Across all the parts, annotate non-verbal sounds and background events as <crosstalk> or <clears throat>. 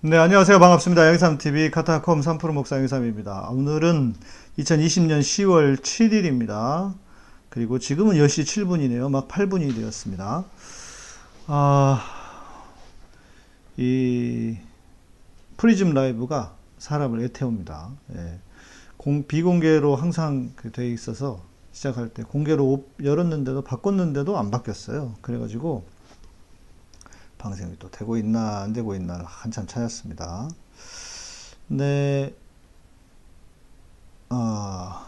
네, 안녕하세요. 반갑습니다. 양삼TV 카타콤 3프로 목사 양삼입니다. 오늘은 2020년 10월 7일입니다. 그리고 지금은 10시 7분이네요. 막 8분이 되었습니다. 아, 이 프리즘 라이브가 사람을 애태웁니다. 예. 공, 비공개로 항상 그돼 있어서 시작할 때 공개로 열었는데도 바꿨는데도 안 바뀌었어요. 그래가지고 방송이 또 되고 있나 안 되고 있나 한참 찾았습니다. 네, 아,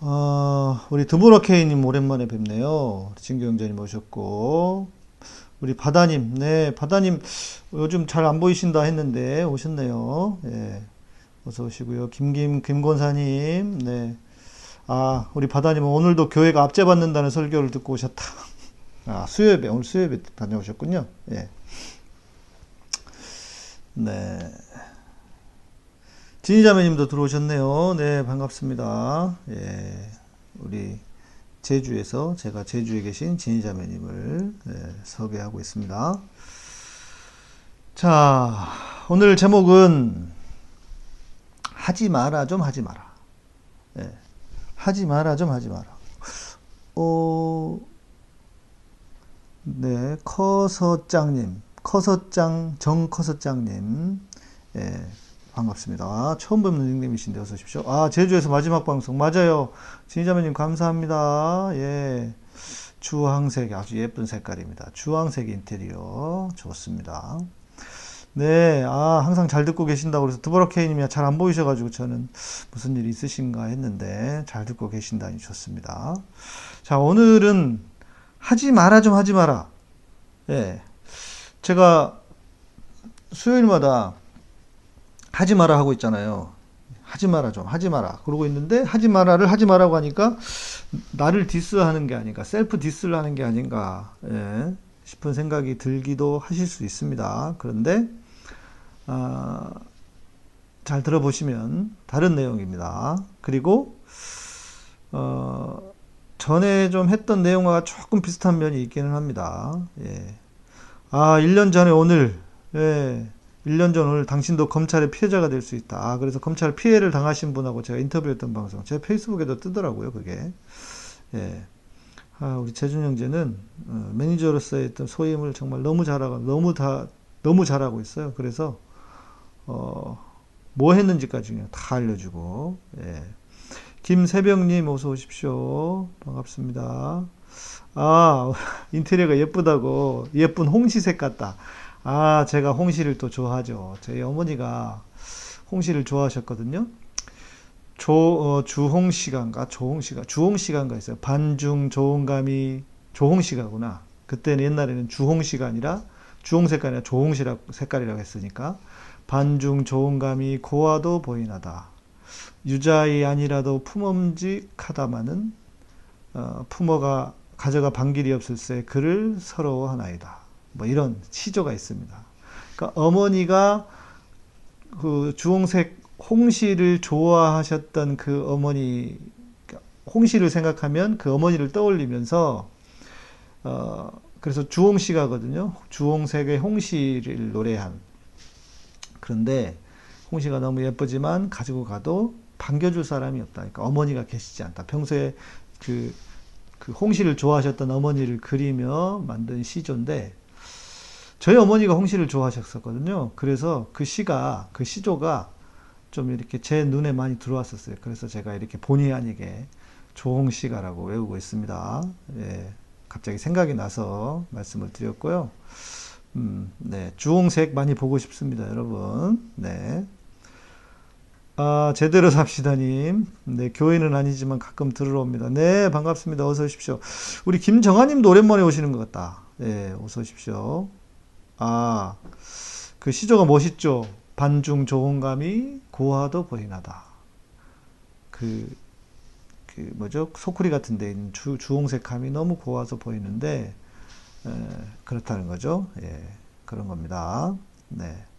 아 우리 드보라케이님 오랜만에 뵙네요. 진경전님 오셨고 우리 바다님, 네 바다님 요즘 잘 안 보이신다 했는데 오셨네요. 예, 어서 오시고요. 김김 김권사님, 네. 아, 우리 바다님은 오늘도 교회가 압제받는다는 설교를 듣고 오셨다. 아, 수요예배, 오늘 수요예배 다녀오셨군요. 예. 네. 진희자매님도 들어오셨네요. 네, 반갑습니다. 예. 우리 제주에서 제가 제주에 계신 진희자매님을 네, 섭외하고 있습니다. 자, 오늘 제목은 하지 마라 좀 하지 마라. 예. 하지 마라 좀 하지 마라. 어, 네, 커서짱님, 커서짱, 정커서짱님, 예, 반갑습니다. 처음 뵙는 닉네임이신데 어서 오십시오. 아, 제주에서 마지막 방송. 맞아요. 진자매님 감사합니다. 예. 주황색, 아주 예쁜 색깔입니다. 주황색 인테리어. 좋습니다. 네, 아, 항상 잘 듣고 계신다고 그래서 드보라케이님이 잘 안 보이셔가지고 저는 무슨 일이 있으신가 했는데 잘 듣고 계신다니 좋습니다. 자, 오늘은 하지 마라 좀 하지 마라. 예. 제가 수요일마다 하지 마라 하고 있잖아요. 하지 마라 좀 하지 마라 그러고 있는데 하지 마라를 하지 마라고 하니까 나를 디스하는 게 아닌가 셀프 디스를 하는 게 아닌가 예, 싶은 생각이 들기도 하실 수 있습니다. 그런데 아, 잘 들어보시면 다른 내용입니다. 그리고 어, 전에 좀 했던 내용과 조금 비슷한 면이 있기는 합니다. 예. 아, 1년 전에 오늘, 예, 1년 전 오늘 당신도 검찰의 피해자가 될 수 있다. 아, 그래서 검찰 피해를 당하신 분하고 제가 인터뷰했던 방송, 제 페이스북에도 뜨더라고요, 그게. 예. 아, 우리 재준 형제는 어, 매니저로서의 어떤 소임을 정말 너무 잘하고, 너무 다, 너무 잘하고 있어요. 그래서, 어, 뭐 했는지까지 그냥 다 알려주고, 예. 김세병님 어서 오십시오. 반갑습니다. 아, <laughs> 인테리어가 예쁘다고. 예쁜 홍시색 같다. 아, 제가 홍시를 또 좋아하죠. 저희 어머니가 홍시를 좋아하셨거든요. 조, 어, 주홍시간가? 조홍시가? 주홍시간가 있어요. 반중 조홍감이 조홍시가구나. 그때는 옛날에는 주홍시가 아니라 주홍색깔이 아니라 조홍시라 색깔이라고 했으니까. 반중 조홍감이 고와도 보이나다. 유자이 아니라도 품엄직하다마는 어, 품어가 가져가 방길이 없을세 그를 서러워하나이다. 뭐 이런 시조가 있습니다. 그러니까 어머니가 그 주홍색 홍시를 좋아하셨던 그 어머니 홍시를 생각하면 그 어머니를 떠올리면서 어 그래서 주홍시가거든요. 주홍색의 홍시를 노래한 그런데 홍시가 너무 예쁘지만 가지고 가도 반겨줄 사람이 없다. 그러니까 어머니가 계시지 않다. 평소에 그, 그 홍시를 좋아하셨던 어머니를 그리며 만든 시조인데 저희 어머니가 홍시를 좋아하셨었거든요. 그래서 그 시가 그 시조가 좀 이렇게 제 눈에 많이 들어왔었어요. 그래서 제가 이렇게 본의 아니게 조홍시가라고 외우고 있습니다. 예, 갑자기 생각이 나서 말씀을 드렸고요. 음, 네, 주홍색 많이 보고 싶습니다, 여러분. 네. 아, 제대로 삽시다님. 네, 교회는 아니지만 가끔 들으러 옵니다. 네, 반갑습니다. 어서 오십시오. 우리 김정아님도 오랜만에 오시는 것 같다. 네, 어서 오십시오. 아, 그 시조가 멋있죠. 반중 좋은 감이 고화도 보이나다. 그, 그 뭐죠? 소쿠리 같은 데 있는 주, 주홍색 감이 너무 고와서 보이는데, 에, 그렇다는 거죠. 예, 그런 겁니다. 네.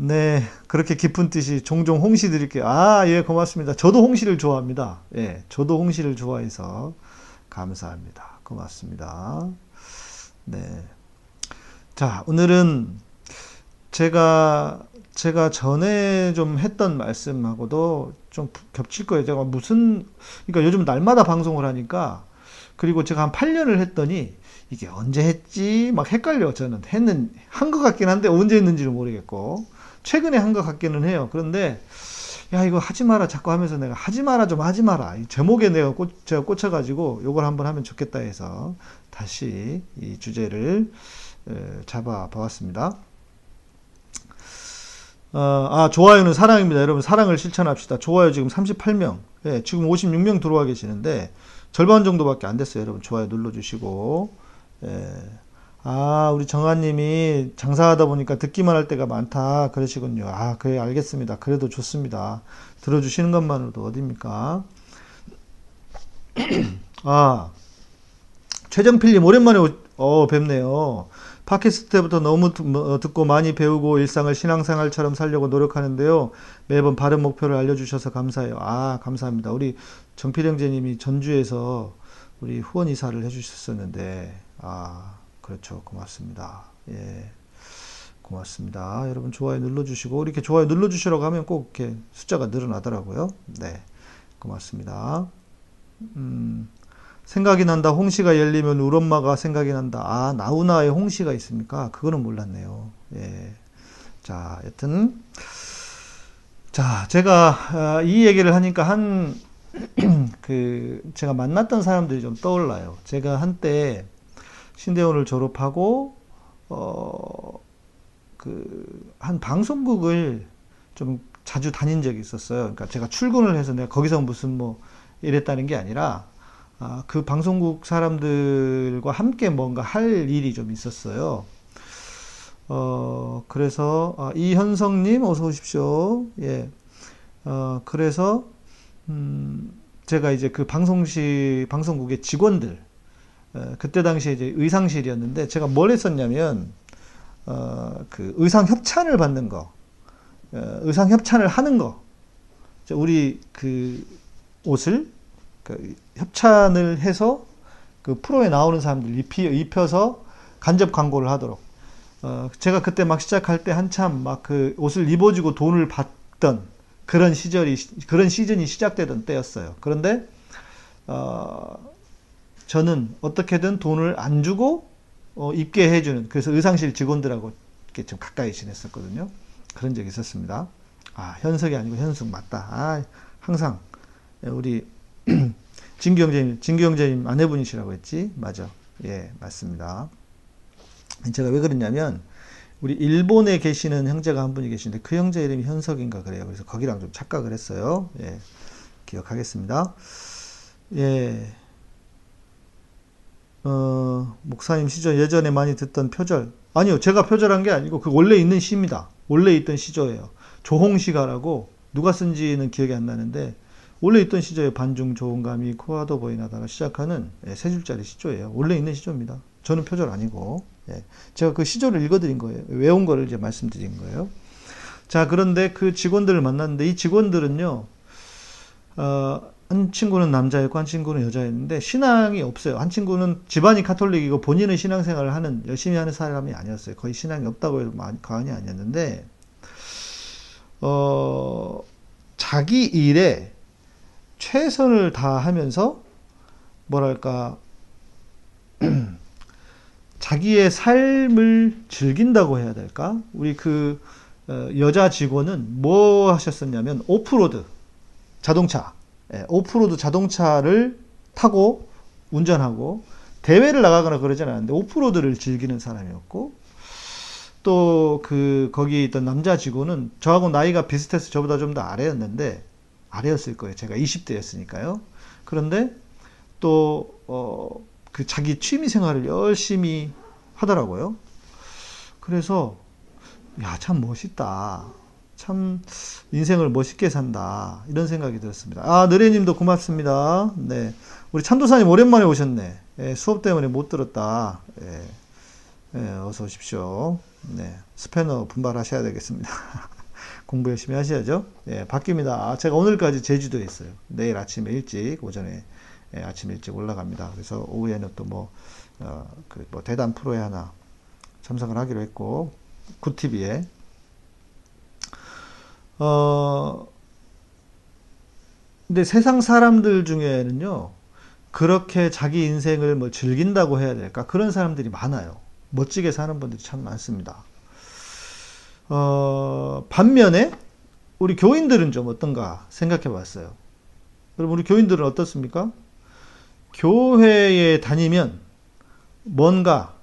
네, 그렇게 깊은 뜻이 종종 홍시 드릴게요. 아, 예, 고맙습니다. 저도 홍시를 좋아합니다. 예, 저도 홍시를 좋아해서 감사합니다. 고맙습니다. 네. 자, 오늘은 제가 제가 전에 좀 했던 말씀하고도 좀 겹칠 거예요. 제가 무슨 그러니까 요즘 날마다 방송을 하니까 그리고 제가 한 8년을 했더니 이게 언제 했지 막 헷갈려 저는 했는 한 것 같긴 한데 언제 했는지를 모르겠고 최근에 한 것 같기는 해요. 그런데 야 이거 하지 마라 자꾸 하면서 내가 하지 마라 좀 하지 마라 이 제목에 내가 꽂, 제가 꽂혀가지고 요걸 한번 하면 좋겠다 해서 다시 이 주제를 에, 잡아 보았습니다. 어, 아, 좋아요는 사랑입니다. 여러분, 사랑을 실천합시다. 좋아요 지금 38명. 예, 지금 56명 들어와 계시는데, 절반 정도밖에 안 됐어요. 여러분, 좋아요 눌러주시고. 예. 아, 우리 정아님이 장사하다 보니까 듣기만 할 때가 많다. 그러시군요. 아, 그래, 알겠습니다. 그래도 좋습니다. 들어주시는 것만으로도 어딥니까? <clears throat> 아, 최정필님, 오랜만에 오- 어, 뵙네요. 팟캐스트 때부터 너무 듣- 뭐, 듣고 많이 배우고 일상을 신앙생활처럼 살려고 노력하는데요. 매번 바른 목표를 알려주셔서 감사해요. 아, 감사합니다. 우리 정필 형제님이 전주에서 우리 후원 이사를 해주셨었는데, 아, 그렇죠. 고맙습니다. 예. 고맙습니다. 여러분 좋아요 눌러주시고, 이렇게 좋아요 눌러주시라고 하면 꼭 이렇게 숫자가 늘어나더라고요. 네. 고맙습니다. 음, 생각이 난다. 홍시가 열리면 우리 엄마가 생각이 난다. 아, 나우나에 홍시가 있습니까? 그거는 몰랐네요. 예. 자, 여튼. 자, 제가 아, 이 얘기를 하니까 한, <clears throat> 그, 제가 만났던 사람들이 좀 떠올라요. 제가 한때 신대원을 졸업하고, 어, 그, 한 방송국을 좀 자주 다닌 적이 있었어요. 그러니까 제가 출근을 해서 내가 거기서 무슨 뭐 이랬다는 게 아니라, 아, 그 방송국 사람들과 함께 뭔가 할 일이 좀 있었어요. 어, 그래서, 아, 이현성님, 어서 오십시오. 예. 어, 그래서, 음, 제가 이제 그 방송시, 방송국의 직원들, 어, 그때 당시에 이제 의상실이었는데, 제가 뭘 했었냐면, 어, 그 의상 협찬을 받는 거, 어, 의상 협찬을 하는 거, 저 우리 그 옷을 그 협찬을 해서 그 프로에 나오는 사람들 입히, 입혀서 간접 광고를 하도록. 어, 제가 그때 막 시작할 때 한참 막 그 옷을 입어주고 돈을 받던 그런 시절이, 그런 시즌이 시작되던 때였어요. 그런데, 어, 저는 어떻게든 돈을 안 주고, 어, 입게 해주는, 그래서 의상실 직원들하고 이렇게 좀 가까이 지냈었거든요. 그런 적이 있었습니다. 아, 현석이 아니고 현숙 맞다. 아, 항상 우리 <clears throat> 진규 형제님, 진규 형제님 아내분이시라고 했지? 맞아. 예, 맞습니다. 제가 왜 그랬냐면, 우리 일본에 계시는 형제가 한 분이 계시는데, 그 형제 이름이 현석인가 그래요. 그래서 거기랑 좀 착각을 했어요. 예, 기억하겠습니다. 예, 어, 목사님 시조 예전에 많이 듣던 표절. 아니요, 제가 표절한 게 아니고, 그 원래 있는 시입니다. 원래 있던 시조예요. 조홍시가라고, 누가 쓴지는 기억이 안 나는데, 원래 있던 시조예요. 반중 좋은 감이 코아도 보이나다가 시작하는 예, 세 줄짜리 시조예요. 원래 있는 시조입니다. 저는 표절 아니고 예, 제가 그 시조를 읽어드린 거예요. 외운 거를 이제 말씀드린 거예요. 자 그런데 그 직원들을 만났는데 이 직원들은요. 어, 한 친구는 남자였고 한 친구는 여자였는데 신앙이 없어요. 한 친구는 집안이 카톨릭이고 본인은 신앙생활을 하는 열심히 하는 사람이 아니었어요. 거의 신앙이 없다고 해도 과언이 아니었는데 어, 자기 일에 최선을 다하면서 뭐랄까 <clears throat> 자기의 삶을 즐긴다고 해야 될까? 우리 그 어, 여자 직원은 뭐 하셨었냐면 오프로드 자동차, 예, 오프로드 자동차를 타고 운전하고 대회를 나가거나 그러진 않았는데 오프로드를 즐기는 사람이었고 또 그 거기 있던 남자 직원은 저하고 나이가 비슷해서 저보다 좀 더 아래였는데 아래였을 거예요. 제가 20대였으니까요. 그런데 또, 어, 그 자기 취미 생활을 열심히 하더라고요. 그래서, 야, 참 멋있다. 참, 인생을 멋있게 산다. 이런 생각이 들었습니다. 아, 느레님도 고맙습니다. 네. 우리 참도사님 오랜만에 오셨네. 예, 수업 때문에 못 들었다. 예, 예, 어서 오십시오. 네. 스패너 분발하셔야 되겠습니다. <laughs> 공부 열심히 하셔야죠. 예, 바뀝니다. 아, 제가 오늘까지 제주도에 있어요. 내일 아침에 일찍, 오전에 예, 아침 일찍 올라갑니다. 그래서 오후에는 또 뭐, 어, 그 뭐 대담 프로에 하나 참석을 하기로 했고, 굿TV에 어, 근데 세상 사람들 중에는요, 그렇게 자기 인생을 뭐 즐긴다고 해야 될까? 그런 사람들이 많아요. 멋지게 사는 분들이 참 많습니다. 어, 반면에 우리 교인들은 좀 어떤가 생각해 봤어요. 여러분, 우리 교인들은 어떻습니까? 교회에 다니면 뭔가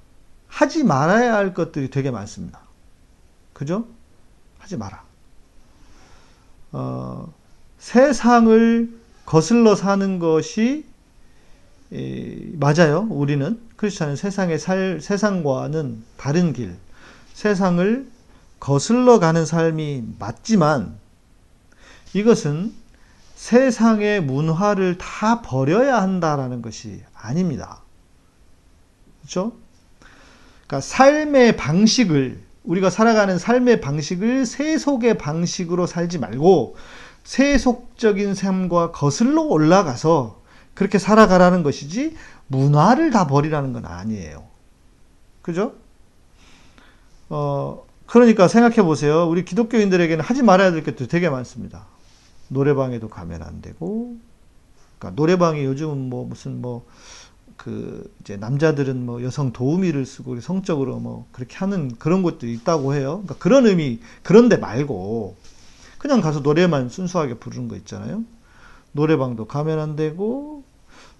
하지 말아야 할 것들이 되게 많습니다. 그죠? 하지 마라. 어, 세상을 거슬러 사는 것이 에, 맞아요. 우리는 크리스찬은 세상의 살 세상과는 다른 길, 세상을 거슬러 가는 삶이 맞지만 이것은 세상의 문화를 다 버려야 한다라는 것이 아닙니다. 그렇죠? 그러니까 삶의 방식을 우리가 살아가는 삶의 방식을 세속의 방식으로 살지 말고 세속적인 삶과 거슬러 올라가서 그렇게 살아가라는 것이지 문화를 다 버리라는 건 아니에요. 그죠? 어, 그러니까 생각해 보세요. 우리 기독교인들에게는 하지 말아야 될 것도 되게 많습니다. 노래방에도 가면 안 되고, 그러니까 노래방이 요즘은 뭐 무슨 뭐, 그, 이제 남자들은 뭐 여성 도우미를 쓰고 성적으로 뭐 그렇게 하는 그런 것도 있다고 해요. 그러니까 그런 의미, 그런데 말고, 그냥 가서 노래만 순수하게 부르는 거 있잖아요. 노래방도 가면 안 되고,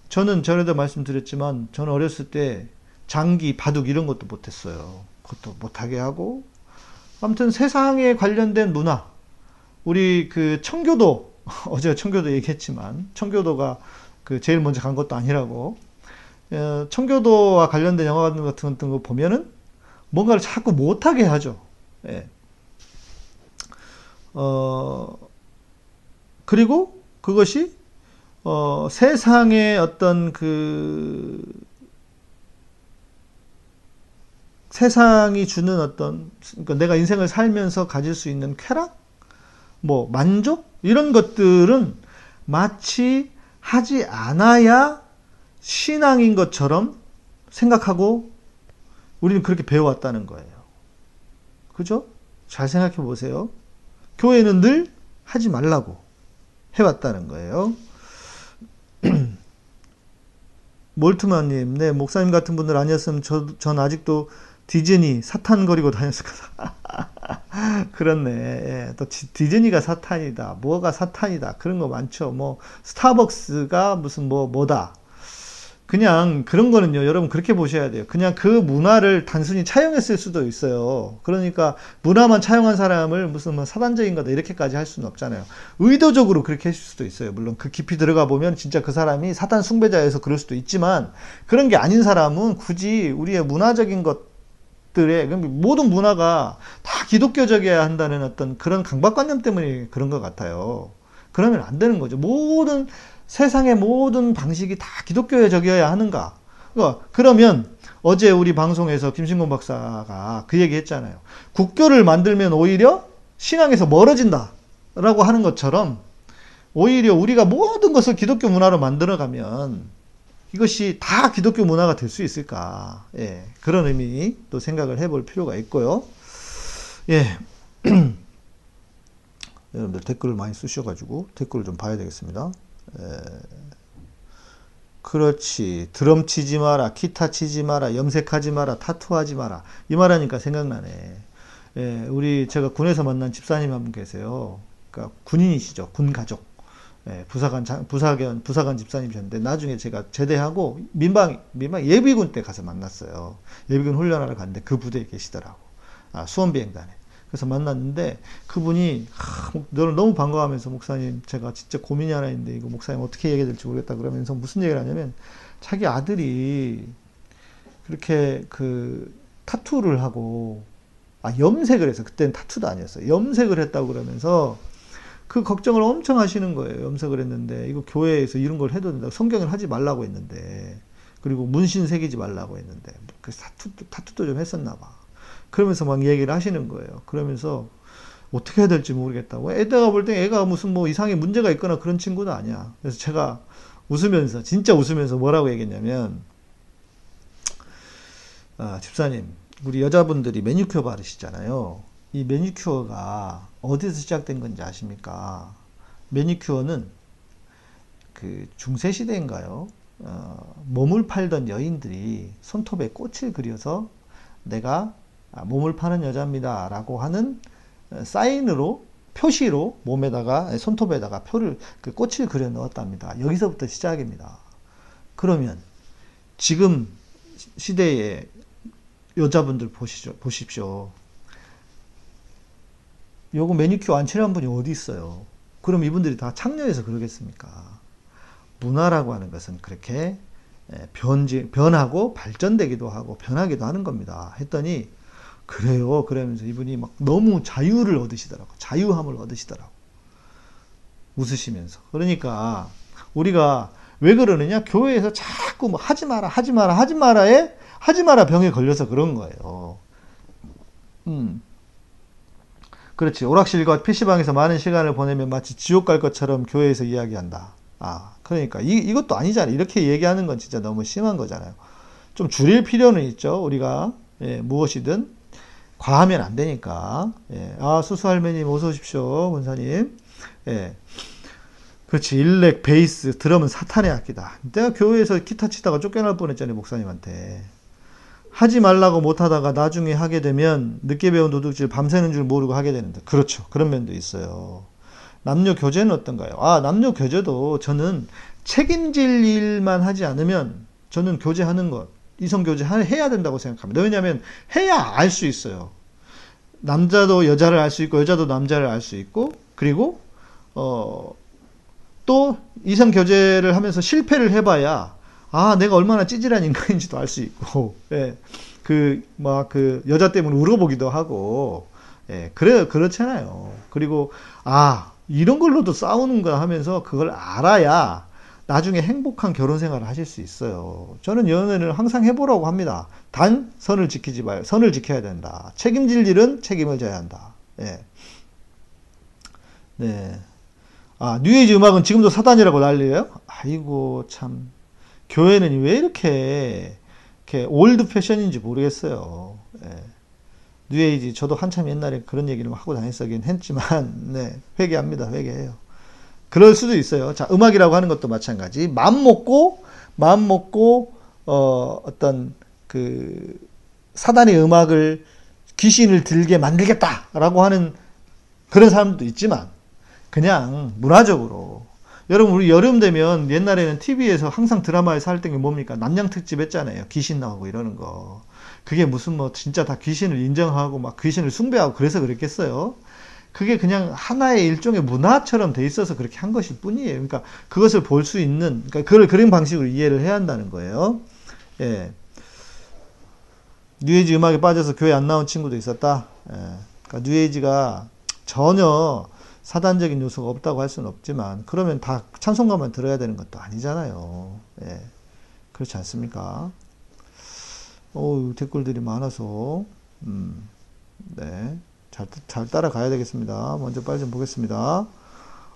저는 전에도 말씀드렸지만, 저는 어렸을 때 장기, 바둑 이런 것도 못했어요. 그것도 못하게 하고, 아무튼 세상에 관련된 문화, 우리 그 청교도, <laughs> 어제 청교도 얘기했지만, 청교도가 그 제일 먼저 간 것도 아니라고, 어, 청교도와 관련된 영화 같은 거 보면은 뭔가를 자꾸 못하게 하죠. 예. 어, 그리고 그것이 어, 세상의 어떤 그 세상이 주는 어떤 그러니까 내가 인생을 살면서 가질 수 있는 쾌락, 뭐 만족 이런 것들은 마치 하지 않아야 신앙인 것처럼 생각하고 우리는 그렇게 배워왔다는 거예요. 그죠? 잘 생각해 보세요. 교회는 늘 하지 말라고 해왔다는 거예요. <clears throat> 몰트만님, 네, 목사님 같은 분들 아니었으면 저, 전 아직도 디즈니 사탄거리고 다녔을 거다. <laughs> 그렇네. 예, 또 디즈니가 사탄이다. 뭐가 사탄이다. 그런 거 많죠. 뭐 스타벅스가 무슨 뭐 뭐다. 그냥 그런 거는요, 여러분 그렇게 보셔야 돼요. 그냥 그 문화를 단순히 차용했을 수도 있어요. 그러니까 문화만 차용한 사람을 무슨 뭐 사단적인 거다 이렇게까지 할 수는 없잖아요. 의도적으로 그렇게 했을 수도 있어요. 물론 그 깊이 들어가 보면 진짜 그 사람이 사단 숭배자여서 그럴 수도 있지만 그런 게 아닌 사람은 굳이 우리의 문화적인 것들의 모든 문화가 다 기독교적이어야 한다는 어떤 그런 강박관념 때문에 그런 것 같아요. 그러면 안 되는 거죠. 모든 세상의 모든 방식이 다 기독교적이어야 하는가? 그러니까 그러면 어제 우리 방송에서 김신곤 박사가 그 얘기 했잖아요. 국교를 만들면 오히려 신앙에서 멀어진다. 라고 하는 것처럼 오히려 우리가 모든 것을 기독교 문화로 만들어가면 이것이 다 기독교 문화가 될 수 있을까. 예, 그런 의미 또 생각을 해볼 필요가 있고요. 예. <clears throat> 여러분들 댓글을 많이 쓰셔가지고 댓글을 좀 봐야 되겠습니다. 그렇지. 드럼 치지 마라. 기타 치지 마라. 염색하지 마라. 타투하지 마라. 이 말하니까 생각나네. 예, 우리 제가 군에서 만난 집사님 한 분 계세요. 그러니까 군인이시죠. 군 가족. 예, 부사관 부사관 부사관 집사님이셨는데 나중에 제가 제대하고 민방 민방 예비군 때 가서 만났어요. 예비군 훈련하러 갔는데 그 부대에 계시더라고. 아, 수원 비행단에. 그래서 만났는데 그분이 하, 너를 너무 반가워하면서 목사님 제가 진짜 고민이 하나 있는데 이거 목사님 어떻게 얘기해야 될지 모르겠다 그러면서 무슨 얘기를 하냐면 자기 아들이 그렇게 그 타투를 하고 아 염색을 해서 그때는 타투도 아니었어요. 염색을 했다고 그러면서 그 걱정을 엄청 하시는 거예요. 염색을 했는데 이거 교회에서 이런 걸 해도 된다 성경을 하지 말라고 했는데 그리고 문신 새기지 말라고 했는데 그 타투 타투도 좀 했었나 봐 그러면서 막 얘기를 하시는 거예요. 그러면서 어떻게 해야 될지 모르겠다고. 애가 볼 때 애가 무슨 뭐 이상의 문제가 있거나 그런 친구도 아니야. 그래서 제가 웃으면서, 진짜 웃으면서 뭐라고 얘기했냐면, 아, 집사님, 우리 여자분들이 매니큐어 바르시잖아요. 이 매니큐어가 어디서 시작된 건지 아십니까? 매니큐어는 그 중세 시대인가요? 어, 몸을 팔던 여인들이 손톱에 꽃을 그려서 내가 아, 몸을 파는 여자입니다. 라고 하는 어, 사인으로 표시로 몸에다가 손톱에다가 표를 그 꽃을 그려 넣었답니다. 여기서부터 시작입니다. 그러면 지금 시대의 여자분들 보시죠, 보십시오. 요거 매니큐어 안 칠한 분이 어디 있어요? 그럼 이분들이 다 창녀에서 그러겠습니까? 문화라고 하는 것은 그렇게 변지, 변하고 발전되기도 하고 변하기도 하는 겁니다. 했더니 그래요. 그러면서 이분이 막 너무 자유를 얻으시더라고. 자유함을 얻으시더라고. 웃으시면서. 그러니까 우리가 왜 그러느냐? 교회에서 자꾸 뭐 하지 마라, 하지 마라, 하지 마라에 하지 마라 병에 걸려서 그런 거예요. 음. 그렇지. 오락실과 PC방에서 많은 시간을 보내면 마치 지옥 갈 것처럼 교회에서 이야기한다. 아, 그러니까 이, 이것도 아니잖아요. 이렇게 얘기하는 건 진짜 너무 심한 거잖아요. 좀 줄일 필요는 있죠. 우리가 예, 무엇이든 과하면 안 되니까. 예. 아, 수수할매님 어서 오십시오. 권사님. 예. 그렇지. 일렉, 베이스, 드럼은 사탄의 악기다. 내가 교회에서 기타 치다가 쫓겨날 뻔했잖아요. 목사님한테. 하지 말라고 못하다가 나중에 하게 되면 늦게 배운 도둑질 밤새는 줄 모르고 하게 되는데 그렇죠 그런 면도 있어요 남녀 교제는 어떤가요 아 남녀 교제도 저는 책임질 일만 하지 않으면 저는 교제하는 것 이성 교제 해야 된다고 생각합니다 왜냐하면 해야 알 수 있어요 남자도 여자를 알 수 있고 여자도 남자를 알 수 있고 그리고 어, 또 이성 교제를 하면서 실패를 해봐야 아, 내가 얼마나 찌질한 인간인지도 알 수 있고, <laughs> 예. 그, 막, 그, 여자 때문에 울어보기도 하고, 예. 그래, 그렇잖아요. 그리고, 아, 이런 걸로도 싸우는가 하면서 그걸 알아야 나중에 행복한 결혼 생활을 하실 수 있어요. 저는 연애를 항상 해보라고 합니다. 단, 선을 지키지 마요. 선을 지켜야 된다. 책임질 일은 책임을 져야 한다. 예. 네. 아, 뉴에이지 음악은 지금도 사단이라고 난리예요? 아이고, 참. 교회는 왜 이렇게, 이렇게 old fashion인지 모르겠어요. 예. 뉴에이지 저도 한참 옛날에 그런 얘기를 하고 다녔었긴 했지만 <laughs> 네, 회개합니다. 회개해요. 그럴 수도 있어요. 자, 음악이라고 하는 것도 마찬가지. 마음 먹고 마음 먹고 어, 어떤 그 사단의 음악을 귀신을 들게 만들겠다라고 하는 그런 사람도 있지만 그냥 문화적으로. 여러분 우리 여름 되면 옛날에는 TV에서 항상 드라마에서 할 때가 뭡니까? 남양 특집 했잖아요. 귀신 나오고 이러는 거. 그게 무슨 뭐 진짜 다 귀신을 인정하고 막 귀신을 숭배하고 그래서 그랬겠어요 그게 그냥 하나의 일종의 문화처럼 돼 있어서 그렇게 한 것일 뿐이에요 그러니까 그것을 볼 수 있는 그러니까 그걸 그런 방식으로 이해를 해야 한다는 거예요 예. 뉴에이지 음악에 빠져서 교회 안 나온 친구도 있었다 예. 그러니까 뉴에이지가 전혀 사단적인 요소가 없다고 할 수는 없지만 그러면 다 찬송가만 들어야 되는 것도 아니잖아요. 예. 그렇지 않습니까? 오, 댓글들이 많아서 음, 네. 잘, 잘 따라가야 되겠습니다. 먼저 빨리 좀 보겠습니다.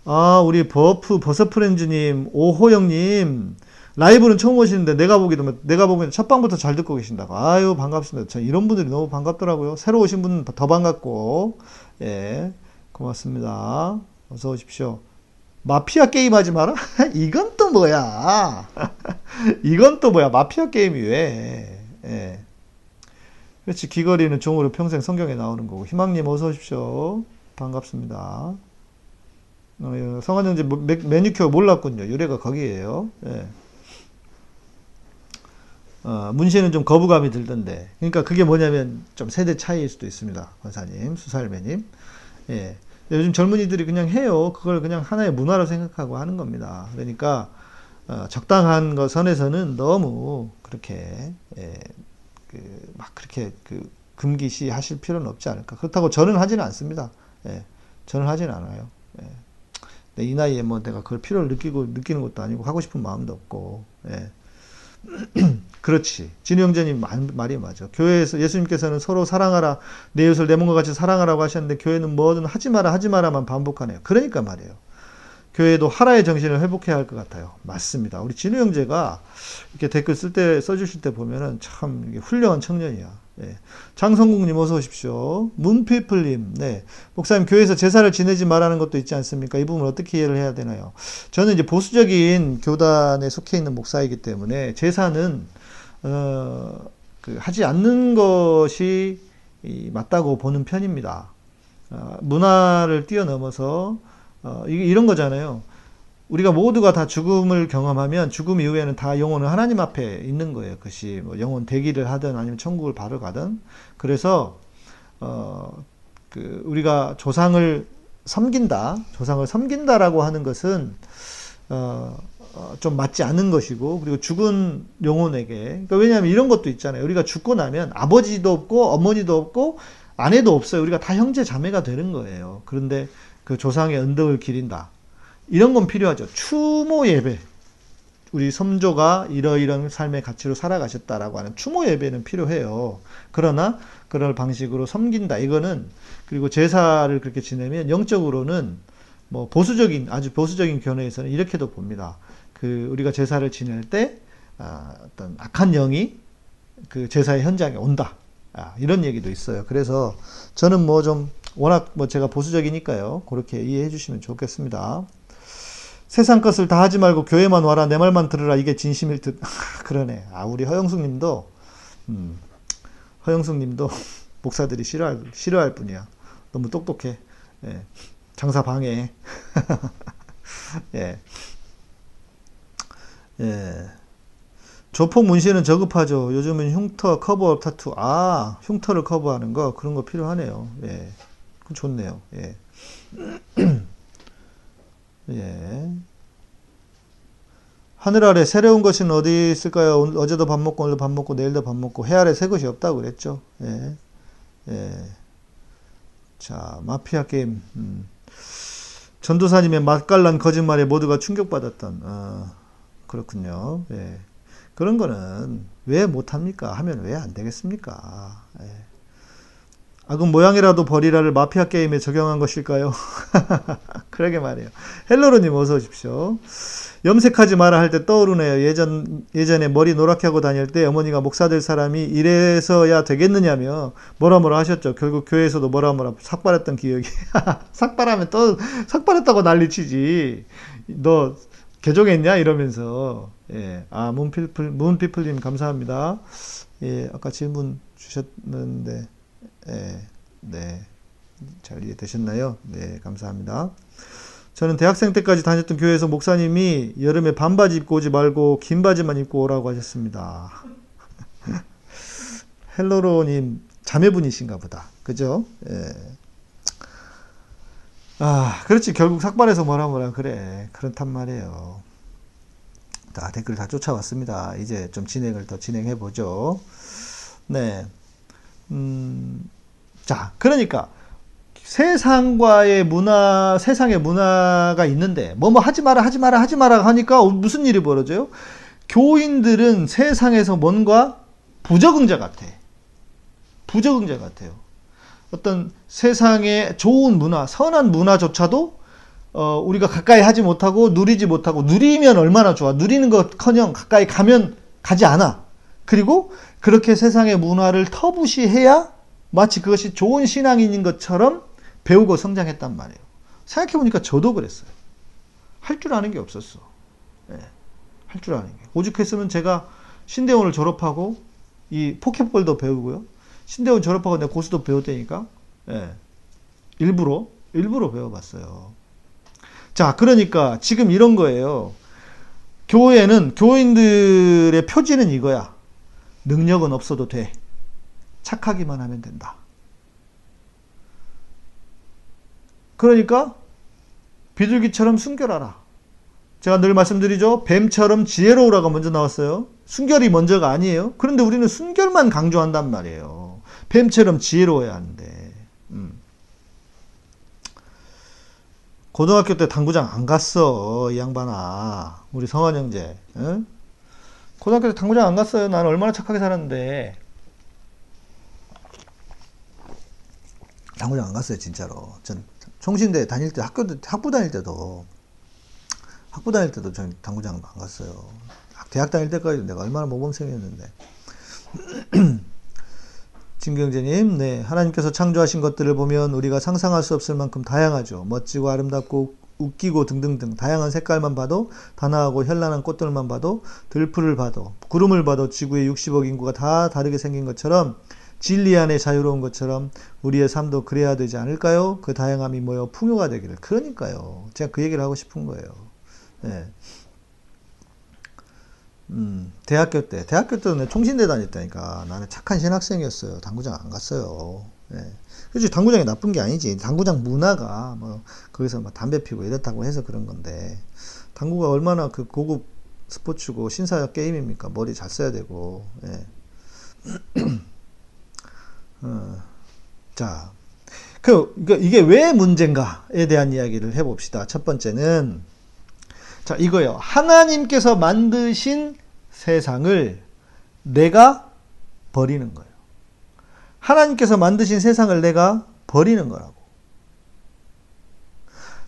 아, 우리 버프, 버서프렌즈님, 오호영님, 라이브는 처음 오시는데 내가 보기도, 내가 보기엔 첫방부터 잘 듣고 계신다고. 아유, 반갑습니다. 저 이런 분들이 너무 반갑더라고요. 새로 오신 분은 더 반갑고, 예. 고맙습니다. 어서 오십시오. 마피아 게임 하지 마라? <laughs> 이건 또 뭐야? <laughs> 이건 또 뭐야? 마피아 게임이 왜? 예. 그렇지. 귀걸이는 종으로 평생 성경에 나오는 거고. 희망님 어서 오십시오. 반갑습니다. 어, 예. 성한영제 매니큐어 몰랐군요. 유래가 거기에요. 예. 어, 문신은 좀 거부감이 들던데. 그러니까 그게 뭐냐면 좀 세대 차이일 수도 있습니다. 권사님, 수살매님. 예. 요즘 젊은이들이 그냥 해요. 그걸 그냥 하나의 문화로 생각하고 하는 겁니다. 그러니까 어, 적당한 것 선에서는 너무 그렇게 예, 그 막 그렇게 그 금기시 하실 필요는 없지 않을까. 그렇다고 저는 하지는 않습니다. 예, 저는 하지는 않아요. 예. 이 나이에 뭐 내가 그걸 필요를 느끼고 느끼는 것도 아니고 하고 싶은 마음도 없고. 예. <clears throat> 그렇지. 진우 형제님 말이 맞아. 교회에서 예수님께서는 서로 사랑하라. 내 이웃을 내 몸과 같이 사랑하라고 하셨는데 교회는 뭐든 하지 마라 하지 마라만 반복하네요. 그러니까 말이에요. 교회도 하나의 정신을 회복해야 할 것 같아요. 맞습니다. 우리 진우 형제가 이렇게 댓글 쓸 때, 써주실 때 보면은 참 훌륭한 청년이야. 예. 장성국님 어서 오십시오. 문피플님, 네. 목사님, 교회에서 제사를 지내지 말라는 것도 있지 않습니까? 이 부분 어떻게 이해를 해야 되나요? 저는 이제 보수적인 교단에 속해 있는 목사이기 때문에 제사는, 어, 그 하지 않는 것이 맞다고 보는 편입니다. 어, 문화를 뛰어넘어서 어, 이런 거잖아요. 우리가 모두가 다 죽음을 경험하면 죽음 이후에는 다 영혼은 하나님 앞에 있는 거예요. 그것이 뭐 영혼 대기를 하든 아니면 천국을 바로 가든. 그래서 어, 그 우리가 조상을 섬긴다, 조상을 섬긴다라고 하는 것은 어, 어, 좀 맞지 않는 것이고 그리고 죽은 영혼에게 그러니까 왜냐하면 이런 것도 있잖아요. 우리가 죽고 나면 아버지도 없고 어머니도 없고 아내도 없어요. 우리가 다 형제 자매가 되는 거예요. 그런데 그 조상의 언덕을 기린다. 이런 건 필요하죠. 추모 예배. 우리 섬조가 이러이런 삶의 가치로 살아가셨다라고 하는 추모 예배는 필요해요. 그러나 그럴 방식으로 섬긴다. 이거는 그리고 제사를 그렇게 지내면 영적으로는 뭐 보수적인 아주 보수적인 견해에서는 이렇게도 봅니다. 그 우리가 제사를 지낼 때 아, 어떤 악한 영이 그 제사의 현장에 온다. 아, 이런 얘기도 있어요. 그래서 저는 뭐 좀 워낙 뭐 제가 보수적이니까요. 그렇게 이해해 주시면 좋겠습니다. 세상 것을 다 하지 말고 교회만 와라 내 말만 들으라 이게 진심일 듯 <laughs> 그러네. 아 우리 허영숙 님도 음, 허영숙 님도 <laughs> 목사들이 싫어할 싫어할 뿐이야. 너무 똑똑해. 예. 장사 방해. <laughs> 예. 예. 조폭 문신은 저급하죠. 요즘은 흉터 커버업 타투. 아, 흉터를 커버하는 거 그런 거 필요하네요. 예. 그 좋네요. 예. <clears throat> 예. 하늘 아래 새로운 것은 어디 있을까요? 어제도 밥 먹고 오늘도 밥 먹고 내일도 밥 먹고 해 아래 새 것이 없다고 그랬죠. 예. 예. 자, 마피아 게임. 음. 전도사님의 맛깔난 거짓말에 모두가 충격받았던. 아, 그렇군요. 예. 그런 거는 왜 못합니까? 하면 왜 안 되겠습니까? 예. 악은 모양이라도 버리라를 마피아 게임에 적용한 것일까요? <laughs> 그러게 말이에요. 헬로로님 어서 오십시오. 염색하지 마라 할 때 떠오르네요. 예전, 예전에 머리 노랗게 하고 다닐 때 어머니가 목사 될 사람이 이래서야 되겠느냐며 뭐라 뭐라 하셨죠. 결국 교회에서도 뭐라 뭐라 삭발했던 기억이. <laughs> 삭발하면 또, 삭발했다고 난리치지. 너 개종했냐? 이러면서. 예. 아, 문피플, 문피플님 감사합니다. 예, 아까 질문 주셨는데, 예, 네. 잘 이해되셨나요? 네, 감사합니다. 저는 대학생 때까지 다녔던 교회에서 목사님이 여름에 반바지 입고 오지 말고 긴 바지만 입고 오라고 하셨습니다. <laughs> 헬로로님 자매분이신가 보다. 그죠? 예. 아, 그렇지. 결국 삭발해서 뭐라 뭐라 그래. 그렇단 말이에요. 다 댓글 다 쫓아왔습니다. 이제 좀 진행을 더 진행해 보죠. 네. 음, 자, 그러니까 세상과의 문화, 세상의 문화가 있는데 뭐뭐 하지 마라, 하지 마라, 하지 마라 하니까 무슨 일이 벌어져요? 교인들은 세상에서 뭔가 부적응자 같아. 부적응자 같아요. 어떤 세상의 좋은 문화, 선한 문화조차도 어, 우리가 가까이 하지 못하고 누리지 못하고 누리면 얼마나 좋아. 누리는 것커녕 가까이 가면 가지 않아. 그리고 그렇게 세상의 문화를 터부시해야 마치 그것이 좋은 신앙인인 것처럼 배우고 성장했단 말이에요. 생각해보니까 저도 그랬어요. 할 줄 아는 게 없었어. 네. 할줄 아는 게. 오죽했으면 제가 신대원을 졸업하고 이 포켓볼도 배우고요. 신대원 졸업하고 내가 고수도 배웠다니까. 네. 일부러, 일부러 배워봤어요. 자, 그러니까 지금 이런 거예요. 교회는, 교인들의 표지는 이거야. 능력은 없어도 돼. 착하기만 하면 된다. 그러니까 비둘기처럼 순결하라. 제가 늘 말씀드리죠. 뱀처럼 지혜로우라가 먼저 나왔어요. 순결이 먼저가 아니에요. 그런데 우리는 순결만 강조한단 말이에요. 뱀처럼 지혜로워야 하는데. 음. 고등학교 때 당구장 안 갔어. 이 양반아. 우리 성환 형제. 응? 고등학교 때 당구장 안 갔어요. 나는 얼마나 착하게 살았는데. 당구장 안 갔어요, 진짜로. 전 총신대 다닐 때, 학교, 학부 다닐 때도 학부 다닐 때도 전 당구장도 안 갔어요. 대학 다닐 때까지 내가 얼마나 모범생이었는데. <clears throat> 진경재님, 네. 하나님께서 창조하신 것들을 보면 우리가 상상할 수 없을 만큼 다양하죠. 멋지고 아름답고 웃기고 등등등 다양한 색깔만 봐도 단아하고 현란한 꽃들만 봐도 들풀을 봐도 구름을 봐도 지구의 60억 인구가 다 다르게 생긴 것처럼 진리 안에 자유로운 것처럼 우리의 삶도 그래야 되지 않을까요? 그 다양함이 모여 풍요가 되기를. 그러니까요. 제가 그 얘기를 하고 싶은 거예요. 네. 음, 대학교 때, 대학교 때는 내 총신대 다녔다니까. 나는 착한 신학생이었어요. 당구장 안 갔어요. 예. 그렇지, 당구장이 나쁜 게 아니지. 당구장 문화가, 뭐, 거기서 막 담배 피고 이랬다고 해서 그런 건데, 당구가 얼마나 그 고급 스포츠고 신사역 게임입니까? 머리 잘 써야 되고, 예. <clears throat> 어, 자, 그, 그러니까 이게 왜 문제인가에 대한 이야기를 해봅시다. 첫 번째는, 자, 이거요. 하나님께서 만드신 세상을 내가 버리는 거예요. 하나님께서 만드신 세상을 내가 버리는 거라고.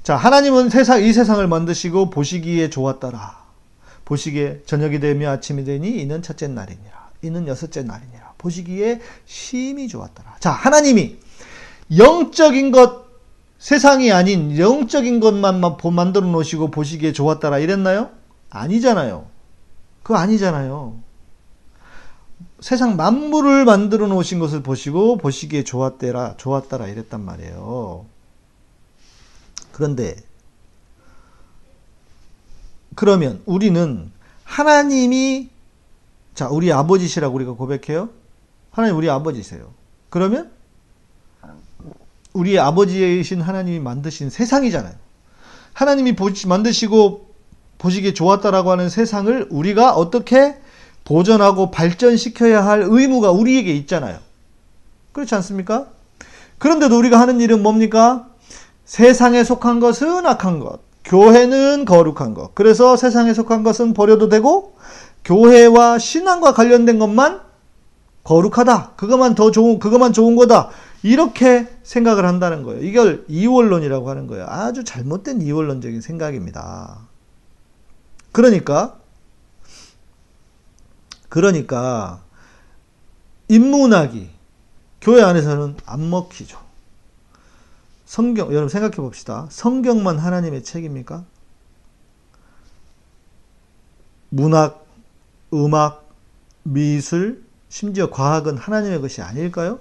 자, 하나님은 세상, 이 세상을 만드시고 보시기에 좋았더라. 보시기에 저녁이 되며 아침이 되니 이는 첫째 날이니라. 이는 여섯째 날이니라. 보시기에 심히 좋았더라. 자, 하나님이 영적인 것, 세상이 아닌 영적인 것만 만들어 놓으시고 보시기에 좋았더라. 이랬나요? 아니잖아요. 그거 아니잖아요. 세상 만물을 만들어 놓으신 것을 보시고 보시기에 좋았대라, 좋았더라 이랬단 말이에요. 그런데 그러면 우리는 하나님이 자, 우리 아버지시라고 우리가 고백해요. 하나님 우리 아버지세요. 그러면 우리 아버지이신 하나님이 만드신 세상이잖아요. 하나님이 보시, 만드시고 보시기에 좋았다라고 하는 세상을 우리가 어떻게 보존하고 발전시켜야 할 의무가 우리에게 있잖아요. 그렇지 않습니까? 그런데도 우리가 하는 일은 뭡니까? 세상에 속한 것은 악한 것, 교회는 거룩한 것. 그래서 세상에 속한 것은 버려도 되고, 교회와 신앙과 관련된 것만 거룩하다. 그것만 더 좋은, 그것만 좋은 거다. 이렇게 생각을 한다는 거예요. 이걸 이원론이라고 하는 거예요. 아주 잘못된 이원론적인 생각입니다. 그러니까, 그러니까, 인문학이 교회 안에서는 안 먹히죠. 성경, 여러분 생각해 봅시다. 성경만 하나님의 책입니까? 문학, 음악, 미술, 심지어 과학은 하나님의 것이 아닐까요?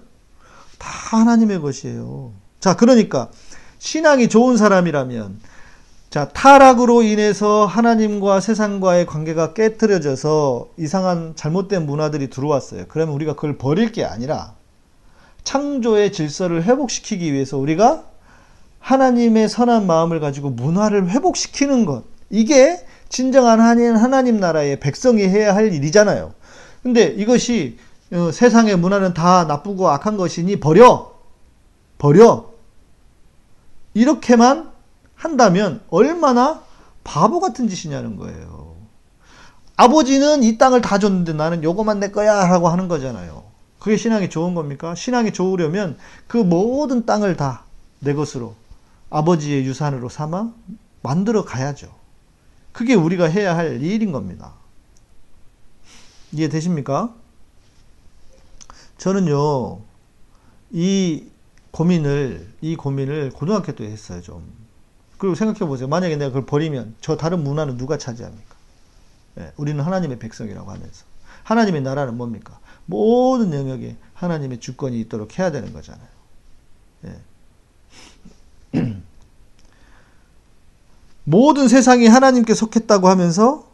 다 하나님의 것이에요. 자, 그러니까 신앙이 좋은 사람이라면 자, 타락으로 인해서 하나님과 세상과의 관계가 깨뜨려져서 이상한 잘못된 문화들이 들어왔어요. 그러면 우리가 그걸 버릴 게 아니라 창조의 질서를 회복시키기 위해서 우리가 하나님의 선한 마음을 가지고 문화를 회복시키는 것. 이게 진정한 하나님, 하나님 나라의 백성이 해야 할 일이잖아요. 근데 이것이 어, 세상의 문화는 다 나쁘고 악한 것이니 버려. 버려. 이렇게만 한다면 얼마나 바보 같은 짓이냐는 거예요. 아버지는 이 땅을 다 줬는데 나는 요거만 내 거야 라고 하는 거잖아요. 그게 신앙이 좋은 겁니까? 신앙이 좋으려면 그 모든 땅을 다 내 것으로 아버지의 유산으로 삼아 만들어 가야죠. 그게 우리가 해야 할 일인 겁니다. 이해되십니까? 저는요, 이 고민을, 이 고민을 고등학교 때 했어요, 좀. 그리고 생각해 보세요. 만약에 내가 그걸 버리면 저 다른 문화는 누가 차지합니까? 예, 우리는 하나님의 백성이라고 하면서. 하나님의 나라는 뭡니까? 모든 영역에 하나님의 주권이 있도록 해야 되는 거잖아요. 예. <clears throat> 모든 세상이 하나님께 속했다고 하면서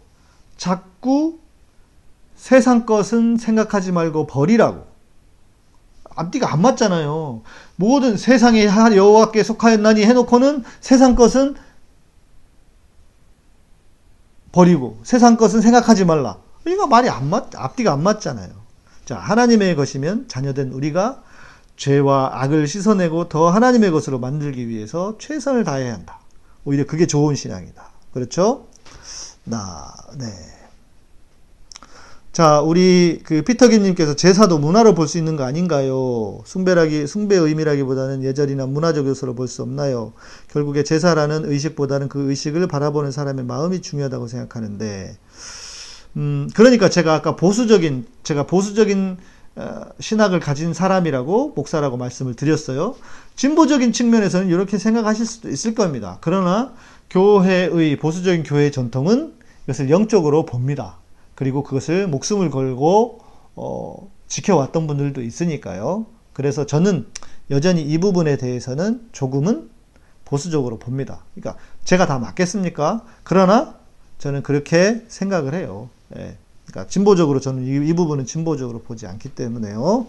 자꾸 세상 것은 생각하지 말고 버리라고. 앞뒤가 안 맞잖아요. 모든 세상에 여호와께 속하였나니 해놓고는 세상 것은 버리고 세상 것은 생각하지 말라. 이거 말이 안 맞, 앞뒤가 안 맞잖아요. 자, 하나님의 것이면 자녀된 우리가 죄와 악을 씻어내고 더 하나님의 것으로 만들기 위해서 최선을 다해야 한다. 오히려 그게 좋은 신앙이다. 그렇죠? 나, 네. 자, 우리 그 피터김님께서 제사도 문화로 볼 수 있는 거 아닌가요? 숭배라기, 숭배 의미라기보다는 예절이나 문화적 요소로 볼 수 없나요? 결국에 제사라는 의식보다는 그 의식을 바라보는 사람의 마음이 중요하다고 생각하는데, 음, 그러니까 제가 아까 보수적인, 제가 보수적인 어, 신학을 가진 사람이라고 목사라고 말씀을 드렸어요. 진보적인 측면에서는 이렇게 생각하실 수도 있을 겁니다. 그러나 교회의 보수적인 교회의 전통은 이것을 영적으로 봅니다. 그리고 그것을 목숨을 걸고 어, 지켜왔던 분들도 있으니까요. 그래서 저는 여전히 이 부분에 대해서는 조금은 보수적으로 봅니다. 그러니까 제가 다 맞겠습니까? 그러나 저는 그렇게 생각을 해요. 예. 그러니까 진보적으로 저는 이, 이, 부분은 진보적으로 보지 않기 때문에요.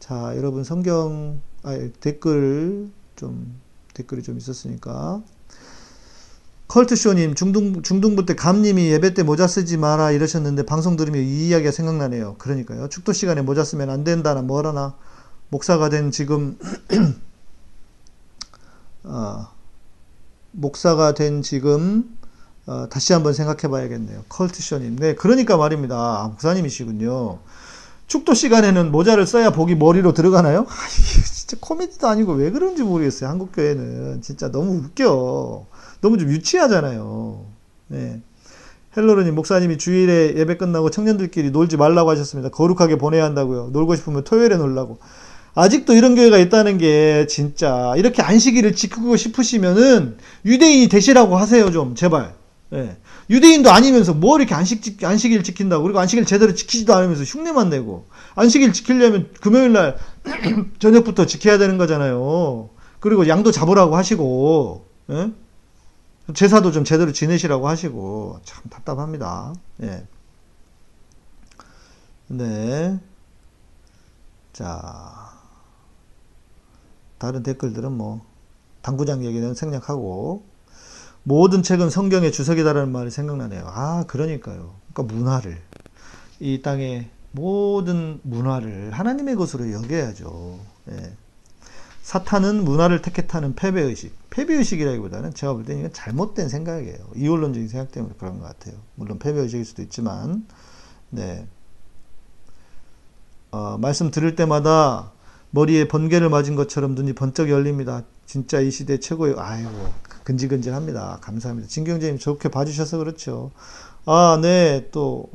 자, 여러분 성경 아, 댓글 좀 댓글이 좀 있었으니까 컬트쇼님 중등 중등부 때 감님이 예배 때 모자 쓰지 마라 이러셨는데 방송 들으면 이 이야기가 생각나네요. 그러니까요. 축도 시간에 모자 쓰면 안 된다나 뭐라나 목사가 된 지금 어, <clears throat> 목사가 된 지금 어, 다시 한번 생각해 봐야겠네요. 컬트쇼님. 네, 그러니까 말입니다. 아, 목사님이시군요. 축도 시간에는 모자를 써야 복이 머리로 들어가나요? <laughs> 아, 이게 진짜 코미디도 아니고 왜 그런지 모르겠어요. 한국 교회는. 진짜 너무 웃겨. 너무 좀 유치하잖아요. 네. 헬로르님, 목사님이 주일에 예배 끝나고 청년들끼리 놀지 말라고 하셨습니다. 거룩하게 보내야 한다고요. 놀고 싶으면 토요일에 놀라고. 아직도 이런 교회가 있다는 게 진짜 이렇게 안식일을 지키고 싶으시면은 유대인이 되시라고 하세요 좀 제발. 예. 유대인도 아니면서 뭐 이렇게 안식, 안식일 지킨다고. 그리고 안식일 제대로 지키지도 않으면서 흉내만 내고. 안식일 지키려면 금요일 날 <clears throat> 저녁부터 지켜야 되는 거잖아요. 그리고 양도 잡으라고 하시고, 예? 제사도 좀 제대로 지내시라고 하시고, 참 답답합니다. 예. 네. 자. 다른 댓글들은 뭐, 당구장 얘기는 생략하고, 모든 책은 성경의 주석이다라는 말이 생각나네요. 아, 그러니까요. 그러니까 문화를 이 땅의 모든 문화를 하나님의 것으로 여겨야죠. 예. 사탄은 문화를 택했다는 패배의식. 패배의식이라기보다는 제가 볼 때는 이건 잘못된 생각이에요. 이원론적인 생각 때문에 그런 것 같아요. 물론 패배의식일 수도 있지만, 네. 어, 말씀 들을 때마다 머리에 번개를 맞은 것처럼 눈이 번쩍 열립니다. 진짜 이 시대 최고의, 아이고, 근질근질합니다. 감사합니다. 진경재님 좋게 봐주셔서 그렇죠. 아, 네, 또,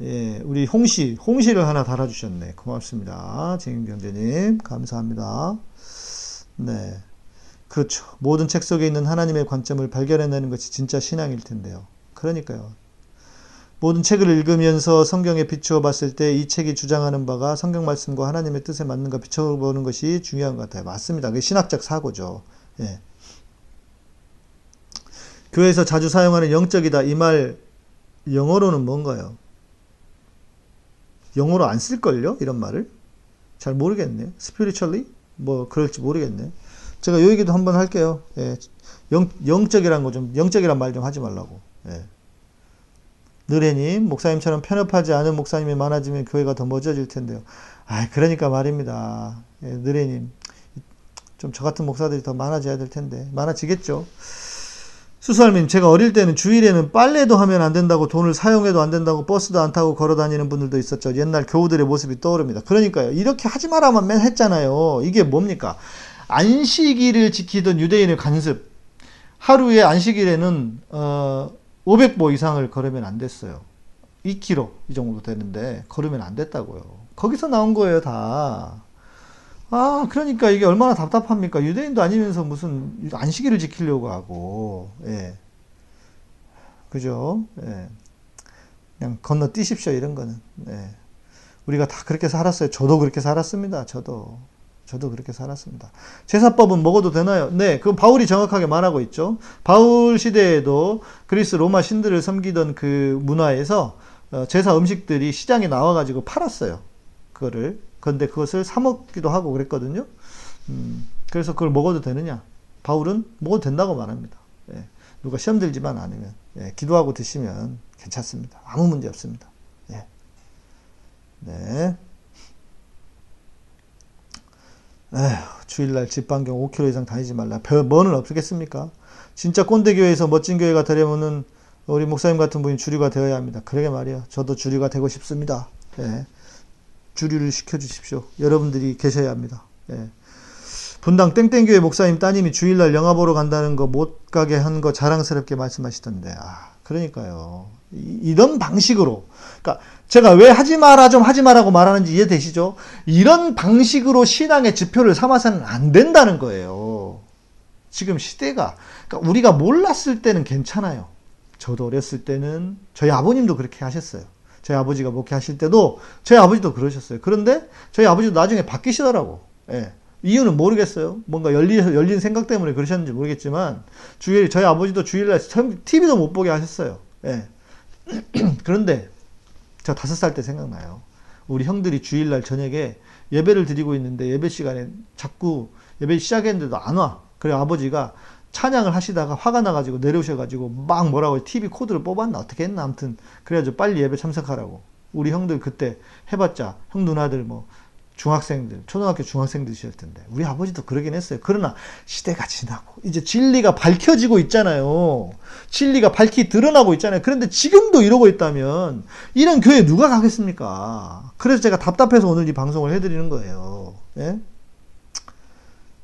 예, 우리 홍시, 홍시를 하나 달아주셨네. 고맙습니다. 진경재님, 감사합니다. 네. 그렇죠. 모든 책 속에 있는 하나님의 관점을 발견해내는 것이 진짜 신앙일 텐데요. 그러니까요. 모든 책을 읽으면서 성경에 비추어 봤을 때 이 책이 주장하는 바가 성경 말씀과 하나님의 뜻에 맞는가 비춰보는 것이 중요한 것 같아요. 맞습니다. 그게 신학적 사고죠. 예. 교회에서 자주 사용하는 영적이다. 이 말 영어로는 뭔가요? 영어로 안 쓸걸요? 이런 말을? 잘 모르겠네요. spiritually? 뭐 그럴지 모르겠네. 제가 요 얘기도 한번 할게요. 예. 영, 영적이란 거 좀, 영적이란 말 좀 하지 말라고. 예. 느레님, 목사님처럼 편협하지 않은 목사님이 많아지면 교회가 더 멋져질 텐데요. 아, 그러니까 말입니다. 예, 느레님. 좀 저 같은 목사들이 더 많아져야 될 텐데. 많아지겠죠. 수살님, 제가 어릴 때는 주일에는 빨래도 하면 안 된다고 돈을 사용해도 안 된다고 버스도 안 타고 걸어 다니는 분들도 있었죠. 옛날 교우들의 모습이 떠오릅니다. 그러니까요. 이렇게 하지 마라만 맨 했잖아요. 이게 뭡니까? 안식일을 지키던 유대인의 간습. 하루에 안식일에는, 어, 500보 이상을 걸으면 안 됐어요. 2km 이 정도 되는데, 걸으면 안 됐다고요. 거기서 나온 거예요, 다. 아, 그러니까 이게 얼마나 답답합니까? 유대인도 아니면서 무슨 안식일을 지키려고 하고, 예. 그죠? 예. 그냥 건너뛰십시오, 이런 거는. 예. 우리가 다 그렇게 살았어요. 저도 그렇게 살았습니다. 저도. 저도 그렇게 살았습니다. 제사법은 먹어도 되나요? 네, 그 바울이 정확하게 말하고 있죠. 바울 시대에도 그리스 로마 신들을 섬기던 그 문화에서 어, 제사 음식들이 시장에 나와가지고 팔았어요. 그거를. 그런데 그것을 사 먹기도 하고 그랬거든요. 음, 그래서 그걸 먹어도 되느냐? 바울은 먹어도 된다고 말합니다. 예, 누가 시험 들지만 않으면 예, 기도하고 드시면 괜찮습니다. 아무 문제 없습니다. 예. 네. 에휴, 주일날 집 반경 5km 이상 다니지 말라. 별, 뭐는 없겠습니까? 진짜 꼰대 교회에서 멋진 교회가 되려면은, 우리 목사님 같은 분이 주류가 되어야 합니다. 그러게 말이에요. 저도 주류가 되고 싶습니다. 예. 주류를 시켜주십시오. 여러분들이 계셔야 합니다. 예. 분당 땡땡교회 목사님 따님이 주일날 영화 보러 간다는 거 못 가게 한 거 자랑스럽게 말씀하시던데, 아, 그러니까요. 이, 런 방식으로. 그러니까 제가 왜 하지 마라 좀 하지 마라고 말하는지 이해되시죠? 이런 방식으로 신앙의 지표를 삼아서는 안 된다는 거예요. 지금 시대가, 그러니까 우리가 몰랐을 때는 괜찮아요. 저도 어렸을 때는 저희 아버님도 그렇게 하셨어요. 저희 아버지가 목회하실 때도 저희 아버지도 그러셨어요. 그런데 저희 아버지도 나중에 바뀌시더라고. 예. 이유는 모르겠어요. 뭔가 열리, 열린 생각 때문에 그러셨는지 모르겠지만, 주일, 저희 아버지도 주일날 TV도 못 보게 하셨어요. 예. <clears throat> 그런데, 제가 다섯 살 때 생각나요. 우리 형들이 주일날 저녁에 예배를 드리고 있는데 예배 시간에 자꾸 예배 시작했는데도 안 와. 그래 아버지가 찬양을 하시다가 화가 나가지고 내려오셔가지고 막 뭐라고 TV 코드를 뽑았나 어떻게 했나 아무튼 그래가지고 빨리 예배 참석하라고. 우리 형들 그때 해봤자 형 누나들 뭐 중학생들, 초등학교 중학생들이실 텐데 우리 아버지도 그러긴 했어요. 그러나 시대가 지나고 이제 진리가 밝혀지고 있잖아요. 진리가 밝히 드러나고 있잖아요. 그런데 지금도 이러고 있다면 이런 교회 누가 가겠습니까? 그래서 제가 답답해서 오늘 이 방송을 해드리는 거예요. 예?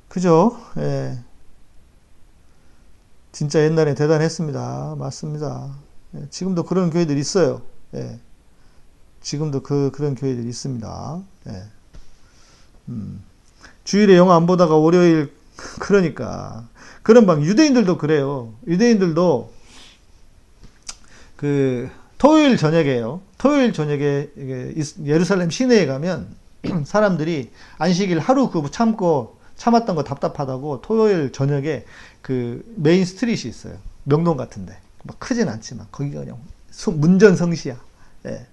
그죠? 예. 진짜 옛날에 대단했습니다. 맞습니다. 예. 지금도 그런 교회들 있어요. 예. 지금도 그, 그런 교회들이 있습니다. 예. 음. 주일에 영화 안 보다가 월요일 <laughs> 그러니까 그런 방 유대인들도 그래요. 유대인들도 그 토요일 저녁에요. 토요일 저녁에 예루살렘 시내에 가면 <clears throat> 사람들이 안식일 하루 그 참고 참았던 거 답답하다고 토요일 저녁에 그 main street이 있어요. 명동 같은데. 막 크진 않지만 거기가 그냥 문전성시야. 예.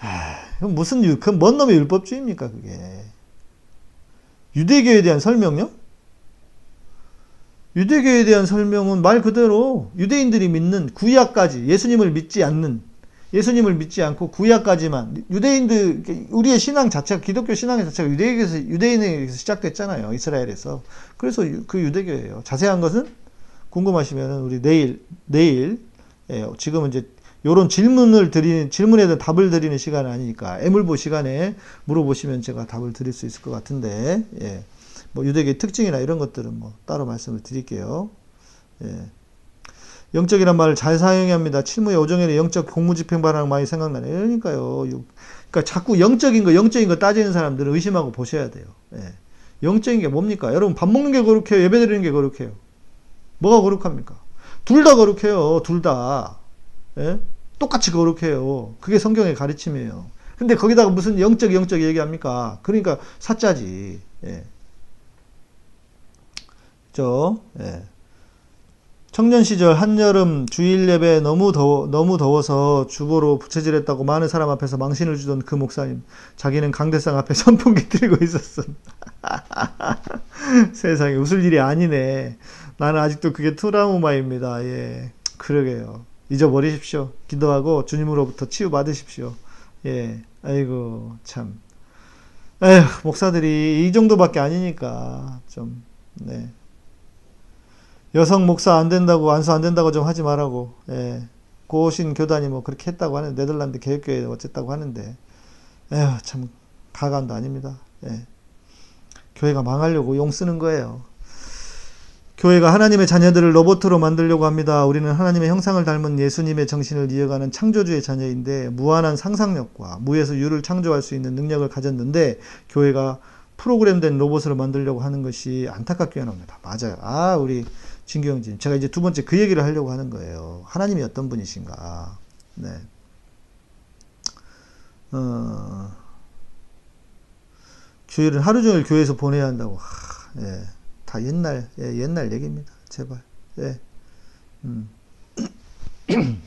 아, 무슨 유, 그뭔 놈의 율법주의입니까 그게? 유대교에 대한 설명요? 유대교에 대한 설명은 말 그대로 유대인들이 믿는 구약까지 예수님을 믿지 않는 예수님을 믿지 않고 구약까지만 유대인들 우리의 신앙 자체가 기독교 신앙의 자체가 유대에서 유대인에게서 시작됐잖아요 이스라엘에서 그래서 그 유대교예요 자세한 것은 궁금하시면 우리 내일 내일 예, 지금은 이제 요런 질문을 드리는, 질문에 대한 답을 드리는 시간은 아니니까, 애물보 시간에 물어보시면 제가 답을 드릴 수 있을 것 같은데, 예. 뭐, 유대교의 특징이나 이런 것들은 뭐, 따로 말씀을 드릴게요. 예. 영적이란 말을 잘 사용해야 합니다. 칠무의 오정에는 영적 공무집행 반항 많이 생각나네. 그러니까요. 그러니까 자꾸 영적인 거, 영적인 거 따지는 사람들은 의심하고 보셔야 돼요. 예. 영적인 게 뭡니까? 여러분, 밥 먹는 게 거룩해요? 예배 드리는 게 거룩해요? 뭐가 거룩합니까? 둘 다 거룩해요. 둘 다. 예? 똑같이 거룩해요. 그게 성경의 가르침이에요. 근데 거기다가 무슨 영적 영적 얘기합니까? 그러니까 사짜지. 예. 저 예. 청년 시절 한여름 주일 예배 너무 더워 너무 더워서 주보로 부채질했다고 많은 사람 앞에서 망신을 주던 그 목사님 자기는 강대상 앞에 <laughs> 선풍기 들고 있었어. <laughs> 세상에 웃을 일이 아니네. 나는 아직도 그게 트라우마입니다. 예. 그러게요. 잊어버리십시오. 기도하고 주님으로부터 치유받으십시오. 예. 아이고, 참. 에휴, 목사들이 이 정도밖에 아니니까, 좀, 네. 여성 목사 안 된다고, 안수 안 된다고 좀 하지 말라고, 예. 고신 교단이 뭐 그렇게 했다고 하는데, 네덜란드 개혁교회 어쨌다고 하는데, 에휴, 참, 가감도 아닙니다. 예. 교회가 망하려고 용 쓰는 거예요. 교회가 하나님의 자녀들을 로봇으로 만들려고 합니다. 우리는 하나님의 형상을 닮은 예수님의 정신을 이어가는 창조주의 자녀인데 무한한 상상력과 무에서 유를 창조할 수 있는 능력을 가졌는데 교회가 프로그램된 로봇으로 만들려고 하는 것이 안타깝게 합니다. 맞아요. 아, 우리 진경진. 제가 이제 두 번째 그 얘기를 하려고 하는 거예요. 하나님이 어떤 분이신가. 네. 어, 주일은 하루 종일 교회에서 보내야 한다고. 하, 예. 다 옛날 예, 옛날 얘기입니다. 제발. 예. 음. <clears throat>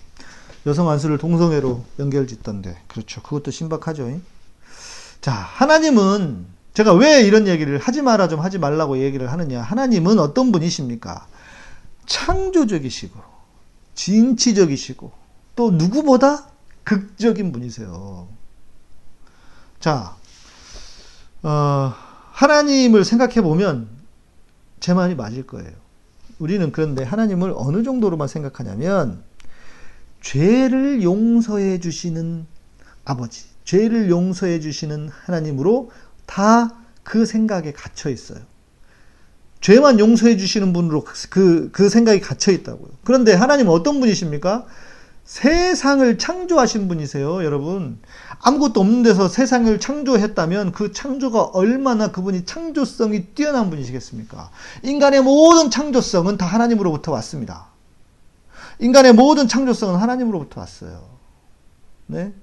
여성 안수를 동성애로 연결 짓던데 그렇죠. 그것도 신박하죠. 자, 하나님은 제가 왜 이런 얘기를 하지 마라 좀 하지 말라고 얘기를 하느냐? 하나님은 어떤 분이십니까? 창조적이시고 진취적이시고 또 누구보다 극적인 분이세요. 자, 어, 하나님을 생각해 보면 제 말이 맞을 거예요. 우리는 그런데 하나님을 어느 정도로만 생각하냐면 죄를 용서해 주시는 아버지, 죄를 용서해 주시는 하나님으로 다 그 생각에 갇혀 있어요. 죄만 용서해 주시는 분으로 그, 그 생각이 갇혀 있다고요. 그런데 하나님은 어떤 분이십니까? 세상을 창조하신 분이세요, 여러분. 아무것도 없는 데서 세상을 창조했다면 그 창조가 얼마나 그분이 창조성이 뛰어난 분이시겠습니까? 인간의 모든 창조성은 다 하나님으로부터 왔습니다. 인간의 모든 창조성은 하나님으로부터 왔어요. 네?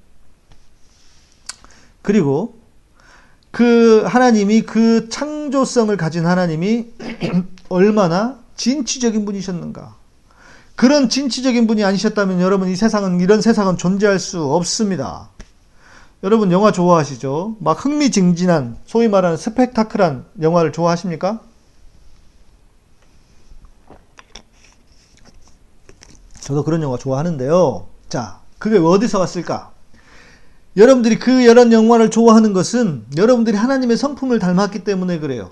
그리고 그 하나님이 그 창조성을 가진 하나님이 <clears throat> 얼마나 진취적인 분이셨는가. 그런 진취적인 분이 아니셨다면 여러분 이 세상은 이런 세상은 존재할 수 없습니다. 여러분 영화 좋아하시죠? 막 흥미진진한 소위 말하는 스펙타클한 영화를 좋아하십니까? 저도 그런 영화 좋아하는데요. 자, 그게 어디서 왔을까? 여러분들이 그 여러 영화를 좋아하는 것은 여러분들이 하나님의 성품을 닮았기 때문에 그래요.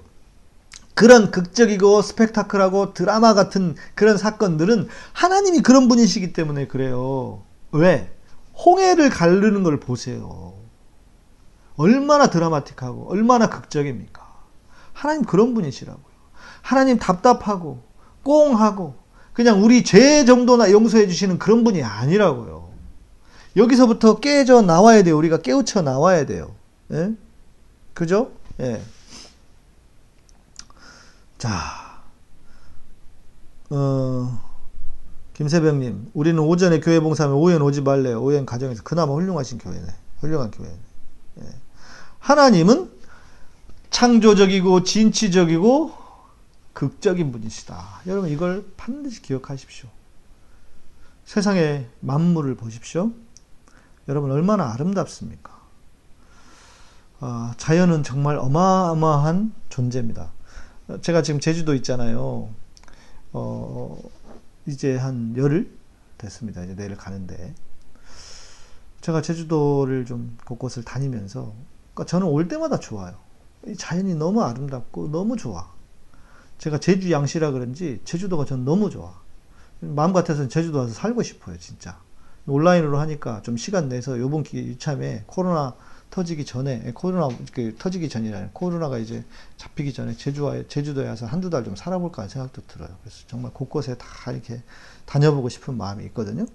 그런 극적이고 스펙타클하고 드라마 같은 그런 사건들은 하나님이 그런 분이시기 때문에 그래요. 왜? 홍해를 가르는 걸 보세요. 얼마나 드라마틱하고 얼마나 극적입니까? 하나님 그런 분이시라고요. 하나님 답답하고 꽁하고 그냥 우리 죄 정도나 용서해 주시는 그런 분이 아니라고요. 여기서부터 깨져 나와야 돼요. 우리가 깨우쳐 나와야 돼요. 예? 그죠? 예. 자, 어, 김세병님, 우리는 오전에 교회 봉사하면 오후엔 오지 말래요. 오후엔 가정에서 그나마 훌륭하신 교회네. 훌륭한 교회네. 예. 하나님은 창조적이고 진취적이고 극적인 분이시다. 여러분 이걸 반드시 기억하십시오. 세상의 만물을 보십시오. 여러분 얼마나 아름답습니까? 아, 자연은 정말 어마어마한 존재입니다. 제가 지금 제주도 있잖아요. 어, 이제 한 열흘 됐습니다. 이제 내일 가는데. 제가 제주도를 좀 곳곳을 다니면서, 그러니까 저는 올 때마다 좋아요. 자연이 너무 아름답고 너무 좋아. 제가 제주 양시라 그런지 제주도가 전 너무 좋아. 마음 같아서는 제주도 와서 살고 싶어요, 진짜. 온라인으로 하니까 좀 시간 내서 요번 기 이참에 코로나 터지기 전에 예, 코로나 그 터지기 전이라 코로나가 이제 잡히기 전에 제주와 제주도에 와서 한두 달 좀 살아볼까 하는 생각도 들어요. 그래서 정말 곳곳에 다 이렇게 다녀보고 싶은 마음이 있거든요.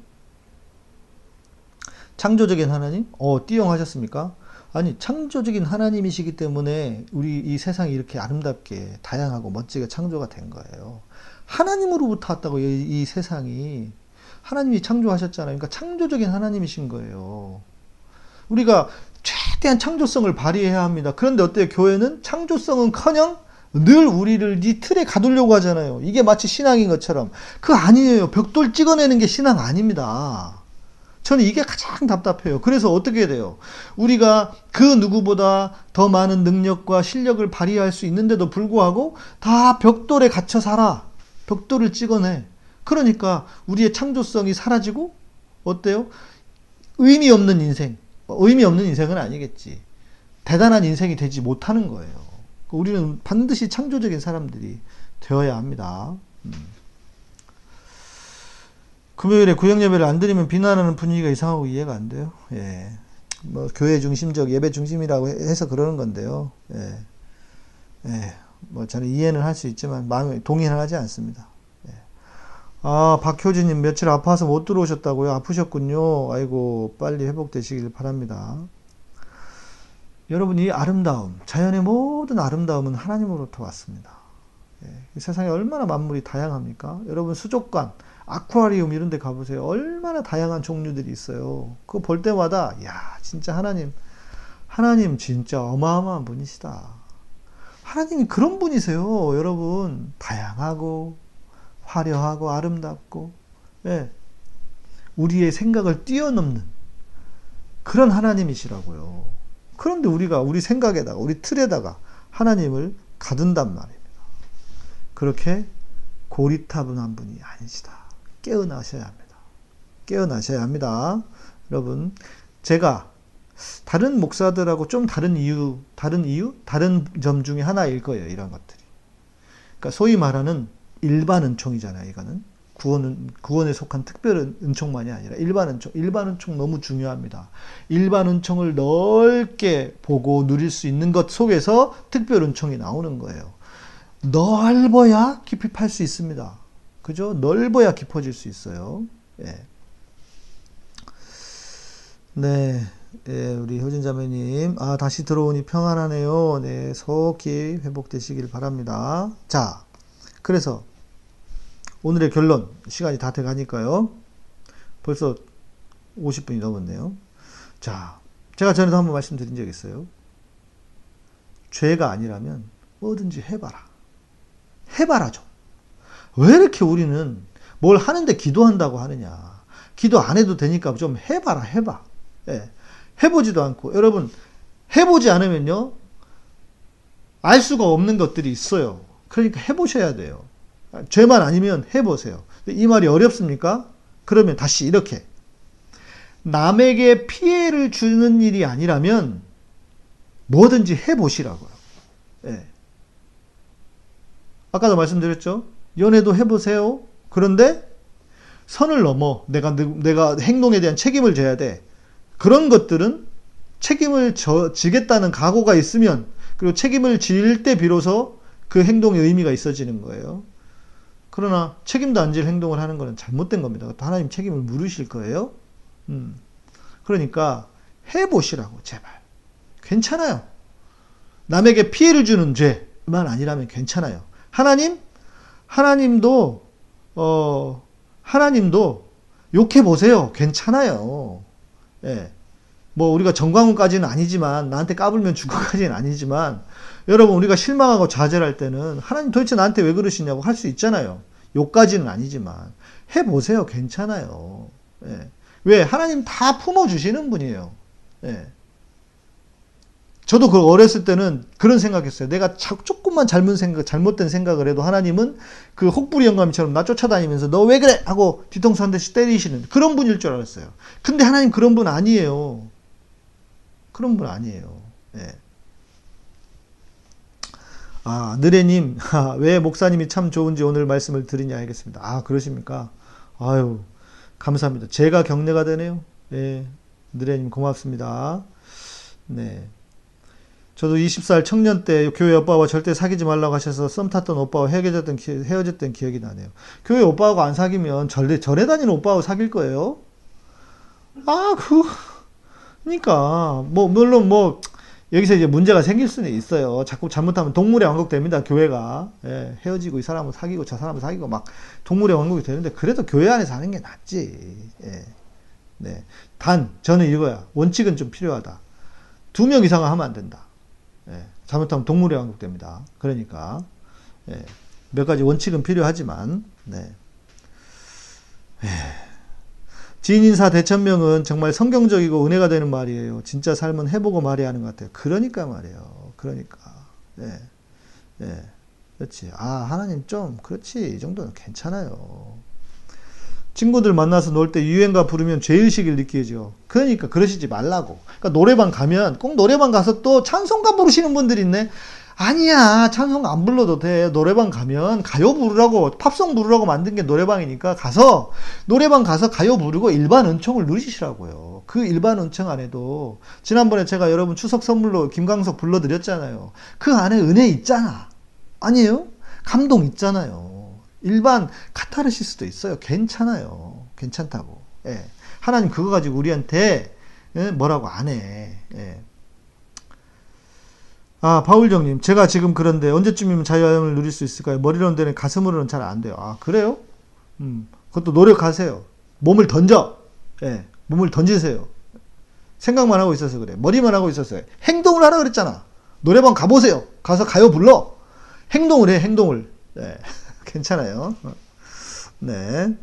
창조적인 하나님, 어 띠용하셨습니까? 아니 창조적인 하나님이시기 때문에 우리 이 세상이 이렇게 아름답게 다양하고 멋지게 창조가 된 거예요. 하나님으로부터 왔다고 이, 이 세상이 하나님이 창조하셨잖아요. 그러니까 창조적인 하나님이신 거예요. 우리가 최대한 창조성을 발휘해야 합니다. 그런데 어때요? 교회는 창조성은 커녕 늘 우리를 이 틀에 가두려고 하잖아요. 이게 마치 신앙인 것처럼. 그 아니에요. 벽돌 찍어내는 게 신앙 아닙니다. 저는 이게 가장 답답해요. 그래서 어떻게 돼요? 우리가 그 누구보다 더 많은 능력과 실력을 발휘할 수 있는데도 불구하고 다 벽돌에 갇혀 살아. 벽돌을 찍어내. 그러니까 우리의 창조성이 사라지고 어때요? 의미 없는 인생. 의미 없는 인생은 아니겠지. 대단한 인생이 되지 못하는 거예요. 우리는 반드시 창조적인 사람들이 되어야 합니다. 음. 금요일에 구역 예배를 안 드리면 비난하는 분위기가 이상하고 이해가 안 돼요. 예. 뭐 교회 중심적 예배 중심이라고 해서 그러는 건데요. 예. 예. 뭐 저는 이해는 할 수 있지만 마음에 동의는 하지 않습니다. 아, 박효진님 며칠 아파서 못 들어오셨다고요? 아프셨군요. 아이고, 빨리 회복되시길 바랍니다. 여러분, 이 아름다움, 자연의 모든 아름다움은 하나님으로부터 왔습니다. 예, 세상에 얼마나 만물이 다양합니까? 여러분, 수족관, 아쿠아리움 이런 데 가보세요. 얼마나 다양한 종류들이 있어요. 그거 볼 때마다, 야 진짜 하나님, 하나님 진짜 어마어마한 분이시다. 하나님이 그런 분이세요. 여러분, 다양하고, 화려하고 아름답고 예, 우리의 생각을 뛰어넘는 그런 하나님이시라고요. 그런데 우리가 우리 생각에다가 우리 틀에다가 하나님을 가둔단 말입니다. 그렇게 고리타분한 분이 아니시다. 깨어나셔야 합니다. 깨어나셔야 합니다. 여러분, 제가 다른 목사들하고 좀 다른 이유, 다른 이유, 다른 점 중에 하나일 거예요. 이런 것들이. 그러니까 소위 말하는 일반 은총이잖아요, 이거는. 구원, 구원에 속한 특별 은총만이 아니라 일반 은총. 일반 은총 너무 중요합니다. 일반 은총을 넓게 보고 누릴 수 있는 것 속에서 특별 은총이 나오는 거예요. 넓어야 깊이 팔 수 있습니다. 그죠? 넓어야 깊어질 수 있어요. 예. 네. 예, 우리 효진 자매님, 아, 다시 들어오니 평안하네요. 네, 속히 회복되시길 바랍니다. 자, 그래서 오늘의 결론, 시간이 다 돼 가니까요. 벌써 50분이 넘었네요. 자, 제가 전에도 한번 말씀드린 적 있어요. 죄가 아니라면 뭐든지 해봐라. 해봐라 좀. 왜 이렇게 우리는 뭘 하는데 기도한다고 하느냐. 기도 안 해도 되니까 좀 해봐라, 해봐. 예. 해보지도 않고. 여러분, 해보지 않으면요. 알 수가 없는 것들이 있어요. 그러니까 해보셔야 돼요. 죄만 아니면 해보세요. 이 말이 어렵습니까? 그러면 다시 이렇게. 남에게 피해를 주는 일이 아니라면 뭐든지 해보시라고요. 예. 아까도 말씀드렸죠? 연애도 해보세요. 그런데 선을 넘어 내가, 내가 행동에 대한 책임을 져야 돼. 그런 것들은 책임을 져, 지겠다는 각오가 있으면 그리고 책임을 질 때 비로소 그 행동의 의미가 있어지는 거예요. 그러나 책임도 안 질 행동을 하는 것은 잘못된 겁니다. 하나님 책임을 물으실 거예요. 음. 그러니까 해보시라고 제발. 괜찮아요. 남에게 피해를 주는 죄만 아니라면 괜찮아요. 하나님, 하나님도 어 하나님도 욕해 보세요. 괜찮아요. 예. 뭐 우리가 정광훈까지는 아니지만 나한테 까불면 죽어까지는 아니지만 여러분 우리가 실망하고 좌절할 때는 하나님 도대체 나한테 왜 그러시냐고 할 수 있잖아요. 욕까지는 아니지만 해 보세요. 괜찮아요. 예. 왜 하나님 다 품어 주시는 분이에요. 예. 저도 그 어렸을 때는 그런 생각했어요. 내가 조금만 잘못 생각, 잘못된 생각을 해도 하나님은 그 혹부리 영감처럼 나 쫓아다니면서 너 왜 그래? 하고 뒤통수 한 대씩 때리시는 그런 분일 줄 알았어요. 근데 하나님 그런 분 아니에요. 그런 분 아니에요. 예. 아, 느레님, <laughs> 왜 목사님이 참 좋은지 오늘 말씀을 드리냐 알겠습니다. 아, 그러십니까? 아유, 감사합니다. 제가 격려가 되네요. 예. 느레님 고맙습니다. 네. 저도 20살 청년 때 교회 오빠와 절대 사귀지 말라고 하셔서 썸 탔던 오빠와 헤어졌던, 헤어졌던 기억이 나네요. 교회 오빠하고 안 사귀면 절대 절에 다니는 오빠하고 사귈 거예요? 아, 그, 그니까, 뭐, 물론 뭐, 여기서 이제 문제가 생길 수는 있어요. 자꾸 잘못하면 동물의 왕국 됩니다, 교회가. 예, 헤어지고 이 사람을 사귀고 저 사람을 사귀고 막 동물의 왕국이 되는데, 그래도 교회 안에서 하는 게 낫지. 예. 네. 단, 저는 이거야. 원칙은 좀 필요하다. 두 명 이상은 하면 안 된다. 예, 잘못하면 동물의 왕국 됩니다. 그러니까 예, 몇 가지 원칙은 필요하지만 네. 예. 지인인사 대천명은 정말 성경적이고 은혜가 되는 말이에요. 진짜 삶은 해보고 말해야 하는 것 같아요. 그러니까 말이에요. 그러니까. 예. 예. 그렇지. 아, 하나님 좀, 그렇지. 이 정도는 괜찮아요. 친구들 만나서 놀 때 유행가 부르면 죄의식을 느끼죠. 그러니까 그러시지 말라고. 그러니까 노래방 가면 꼭 노래방 가서 또 찬송가 부르시는 분들이 있네. 아니야. 찬송 안 불러도 돼. 노래방 가면 가요 부르라고, 팝송 부르라고 만든 게 노래방이니까 가서, 노래방 가서 가요 부르고 일반 은총을 누리시라고요. 그 일반 은총 안에도, 지난번에 제가 여러분 추석 선물로 김광석 불러드렸잖아요. 그 안에 은혜 있잖아. 아니에요? 감동 있잖아요. 일반 카타르시스도 있어요. 괜찮아요. 괜찮다고. 예. 하나님 그거 가지고 우리한테 예? 뭐라고 안 해. 예. 아, 바울정님, 제가 지금 그런데 언제쯤이면 자유함을 누릴 수 있을까요? 머리로는 되는 가슴으로는 잘 안 돼요. 아, 그래요? 음, 그것도 노력하세요. 몸을 던져. 예, 몸을 던지세요. 생각만 하고 있어서 그래. 머리만 하고 있었어요. 행동을 하라 그랬잖아. 노래방 가보세요. 가서 가요 불러. 행동을 해, 행동을. 예. <laughs> 괜찮아요. 네.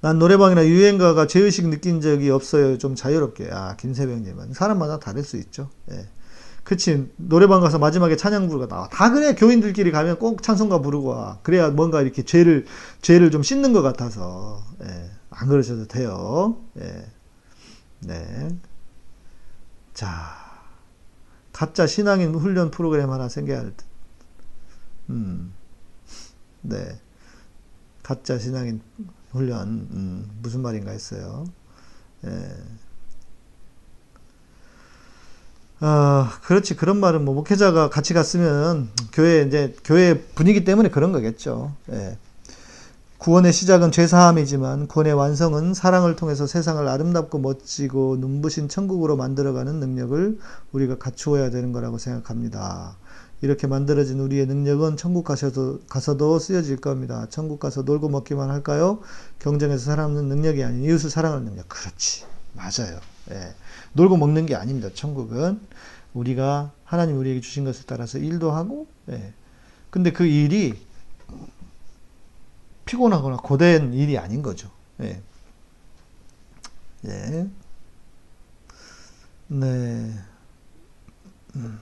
난 노래방이나 유행가가 죄의식 느낀 적이 없어요. 좀 자유롭게. 아, 김세병님은. 사람마다 다를 수 있죠. 예. 그치. 노래방 가서 마지막에 찬양 부르가 나와. 다 그래. 교인들끼리 가면 꼭 찬송가 부르고 와. 그래야 뭔가 이렇게 죄를, 죄를 좀 씻는 것 같아서. 예. 안 그러셔도 돼요. 예. 네. 자. 가짜 신앙인 훈련 프로그램 하나 생겨야 할 듯. 음. 네. 가짜 신앙인 훈련 음, 무슨 말인가 했어요. 예. 아, 그렇지. 그런 말은 뭐 목회자가 같이 갔으면 교회 이제 교회 분위기 때문에 그런 거겠죠. 예. 구원의 시작은 죄사함이지만 구원의 완성은 사랑을 통해서 세상을 아름답고 멋지고 눈부신 천국으로 만들어가는 능력을 우리가 갖추어야 되는 거라고 생각합니다. 이렇게 만들어진 우리의 능력은 천국 가서도, 가서도 쓰여질 겁니다. 천국 가서 놀고 먹기만 할까요? 경쟁에서 살아남는 능력이 아닌 이웃을 사랑하는 능력. 그렇지. 맞아요. 예. 놀고 먹는 게 아닙니다. 천국은. 우리가 하나님 우리에게 주신 것에 따라서 일도 하고, 예. 근데 그 일이 피곤하거나 고된 일이 아닌 거죠. 예. 예. 네. 음.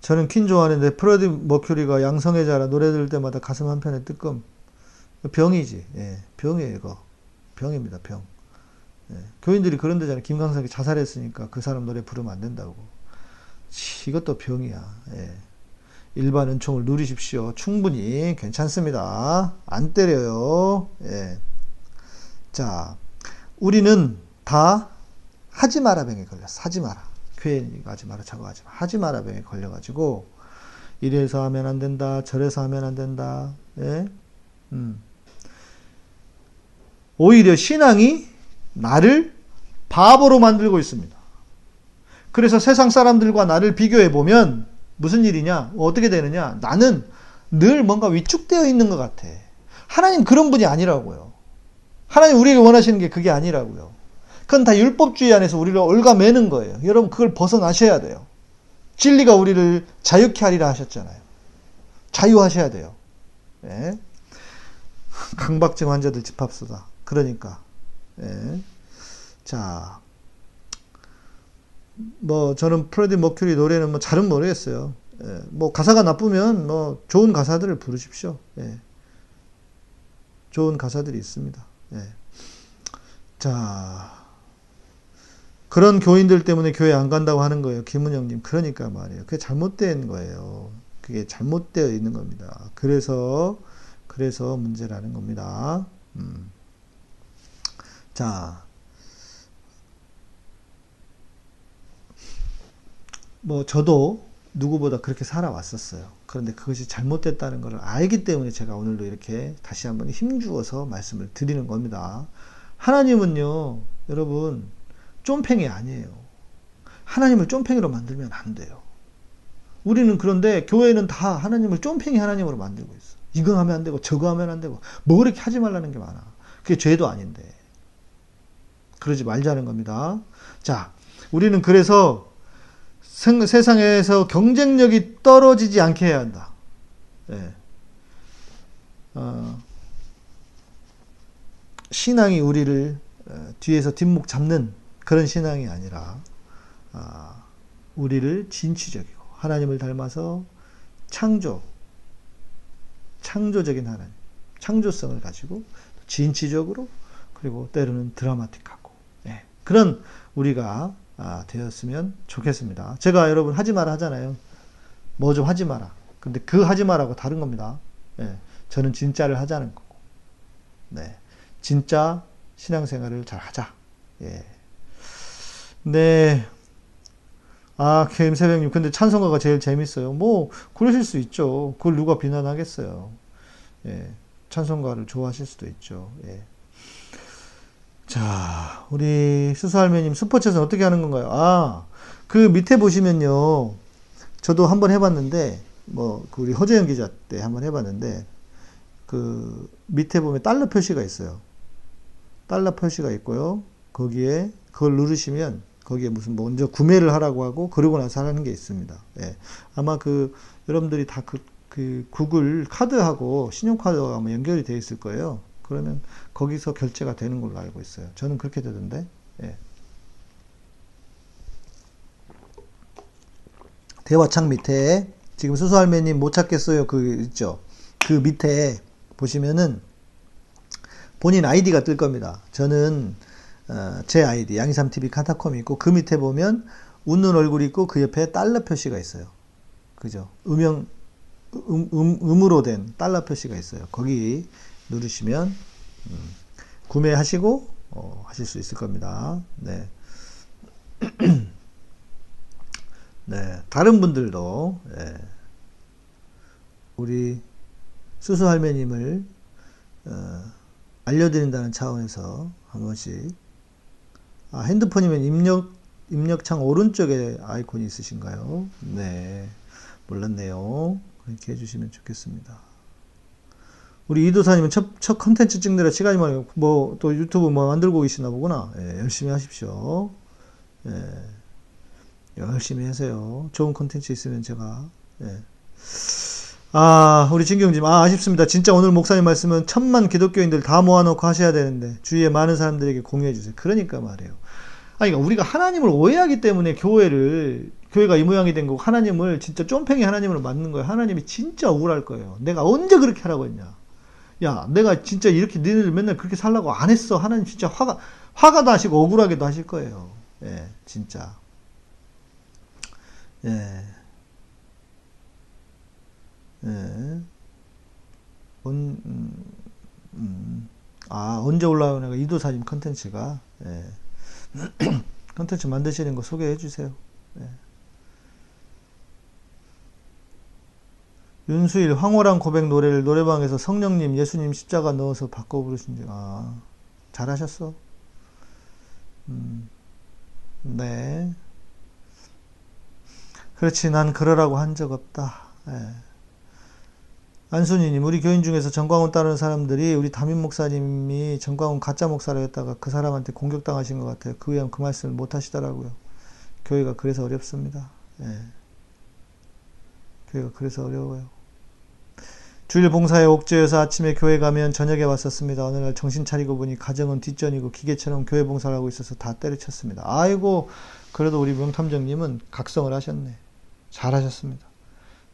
저는 퀸 좋아하는데 프레디 머큐리가 양성애 자라 노래 들을 때마다 가슴 한편에 뜨끔 병이지 예, 병이에요 이거 병입니다 병 예, 교인들이 그런 데잖아요. 김강석이 자살했으니까 그 사람 노래 부르면 안 된다고. 이것도 병이야. 예. 일반 은총을 누리십시오. 충분히 괜찮습니다. 안 때려요. 예. 자 우리는 다 하지 마라 병에 걸렸어 하지 마라. 괜히 하지 마라 저거 하지 마 하지 마라 병에 걸려가지고 이래서 하면 안 된다 저래서 하면 안 된다. 예? 음. 오히려 신앙이 나를 바보로 만들고 있습니다. 그래서 세상 사람들과 나를 비교해 보면 무슨 일이냐 어떻게 되느냐 나는 늘 뭔가 위축되어 있는 것 같아. 하나님 그런 분이 아니라고요. 하나님 우리에게 원하시는 게 그게 아니라고요. 그건 다 율법주의 안에서 우리를 올가매는 거예요. 여러분 그걸 벗어나셔야 돼요. 진리가 우리를 자유케 하리라 하셨잖아요. 자유하셔야 돼요. 예. 강박증 환자들 집합소다. 그러니까. 예. 자. 뭐 저는 프레디 머큐리 노래는 뭐 잘은 모르겠어요. 예. 뭐 가사가 나쁘면 뭐 좋은 가사들을 부르십시오. 예. 좋은 가사들이 있습니다. 예. 자. 그런 교인들 때문에 교회 안 간다고 하는 거예요. 김은영님. 그러니까 말이에요. 그게 잘못된 거예요. 그게 잘못되어 있는 겁니다. 그래서, 그래서 문제라는 겁니다. 음. 자. 뭐, 저도 누구보다 그렇게 살아왔었어요. 그런데 그것이 잘못됐다는 것을 알기 때문에 제가 오늘도 이렇게 다시 한번 힘주어서 말씀을 드리는 겁니다. 하나님은요, 여러분, 쫌팽이 아니에요. 하나님을 쫌팽이로 만들면 안 돼요. 우리는 그런데 교회는 다 하나님을 쫌팽이 하나님으로 만들고 있어. 이거 하면 안 되고 저거 하면 안 되고 뭐 그렇게 하지 말라는 게 많아. 그게 죄도 아닌데. 그러지 말자는 겁니다. 자, 우리는 그래서 세상에서 경쟁력이 떨어지지 않게 해야 한다. 네. 어, 신앙이 우리를 어, 뒤에서 뒷목 잡는 그런 신앙이 아니라 아, 우리를 진취적이고 하나님을 닮아서 창조, 창조적인 하나님, 창조성을 가지고 진취적으로 그리고 때로는 드라마틱하고 네. 그런 우리가 아, 되었으면 좋겠습니다. 제가 여러분 하지 마라 하잖아요. 뭐 좀 하지 마라. 근데 그 하지 마라고 다른 겁니다. 네. 저는 진짜를 하자는 거고, 네. 진짜 신앙생활을 잘 하자. 예. 네. 아, 김새벽님, 근데 찬송가가 제일 재밌어요. 뭐, 그러실 수 있죠. 그걸 누가 비난하겠어요. 예. 찬송가를 좋아하실 수도 있죠. 예. 자, 우리 수수할매님, 스포츠에서 어떻게 하는 건가요? 아, 그 밑에 보시면요. 저도 한번 해봤는데, 뭐, 그 우리 허재영 기자 때 한번 해봤는데, 그 밑에 보면 달러 표시가 있어요. 달러 표시가 있고요. 거기에 그걸 누르시면 거기에 무슨 먼저 구매를 하라고 하고 그러고 나서 하는 게 있습니다. 예. 아마 그 여러분들이 다그 그 구글 카드하고 신용카드가 아마 연결이 되어 있을 거예요. 그러면 거기서 결제가 되는 걸로 알고 있어요. 저는 그렇게 되던데. 예. 대화창 밑에 지금 수수할매님 못 찾겠어요. 그 있죠. 그 밑에 보시면은 본인 아이디가 뜰 겁니다. 저는 어, 제 아이디 양이삼TV 카타콤이 있고 그 밑에 보면 웃는 얼굴이 있고 그 옆에 달러 표시가 있어요. 그죠? 음영 음, 음, 음으로 된 달러 표시가 있어요. 거기 누르시면 음, 구매하시고 어, 하실 수 있을 겁니다. 네. <clears throat> 네, 다른 분들도 예, 우리 수수 할매님을 어, 알려드린다는 차원에서 한 번씩 아, 핸드폰이면 입력 입력창 오른쪽에 아이콘이 있으신가요? 네, 몰랐네요. 그렇게 해주시면 좋겠습니다. 우리 이도사님은 첫, 첫 컨텐츠 찍느라 시간이 많아요. 뭐, 또 유튜브 뭐 만들고 계시나 보구나. 예, 열심히 하십시오. 예, 열심히 하세요. 좋은 컨텐츠 있으면 제가, 예. 아, 우리 진경님, 아, 아쉽습니다. 진짜 오늘 목사님 말씀은 천만 기독교인들 다 모아놓고 하셔야 되는데, 주위에 많은 사람들에게 공유해주세요. 그러니까 말이에요. 아니, 그러니까 우리가 하나님을 오해하기 때문에 교회를, 교회가 이 모양이 된 거고, 하나님을 진짜 쫌팽이 하나님으로 만든 거예요. 하나님이 진짜 억울할 거예요. 내가 언제 그렇게 하라고 했냐. 야, 내가 진짜 이렇게 너희들 맨날 그렇게 살라고 안 했어. 하나님 진짜 화가, 화가 나시고 억울하게도 하실 거예요. 예, 진짜. 예. 예. 언, 음, 음. 아, 언제 올라오냐가 이도사님 컨텐츠가, 예. <clears throat> 컨텐츠 만드시는 거 소개해 주세요. 예. 윤수일 황홀한 고백 노래를 노래방에서 성령님 예수님 십자가 넣어서 바꿔 부르신 지 아 잘하셨어. 음, 네. 그렇지 난 그러라고 한 적 없다. 예. 안순이님 우리 교인 중에서 정광훈 따르는 사람들이 우리 담임 목사님이 정광훈 가짜 목사라 했다가 그 사람한테 공격당하신 것 같아요. 그 후에 그 말씀을 못 하시더라고요. 교회가 그래서 어렵습니다. 예. 교회가 그래서 어려워요. 주일 봉사에 옥죄여서 아침에 교회 가면 저녁에 왔었습니다. 어느 날 정신 차리고 보니 가정은 뒷전이고 기계처럼 교회 봉사를 하고 있어서 다 때려쳤습니다. 아이고 그래도 우리 명탐정님은 각성을 하셨네. 잘하셨습니다.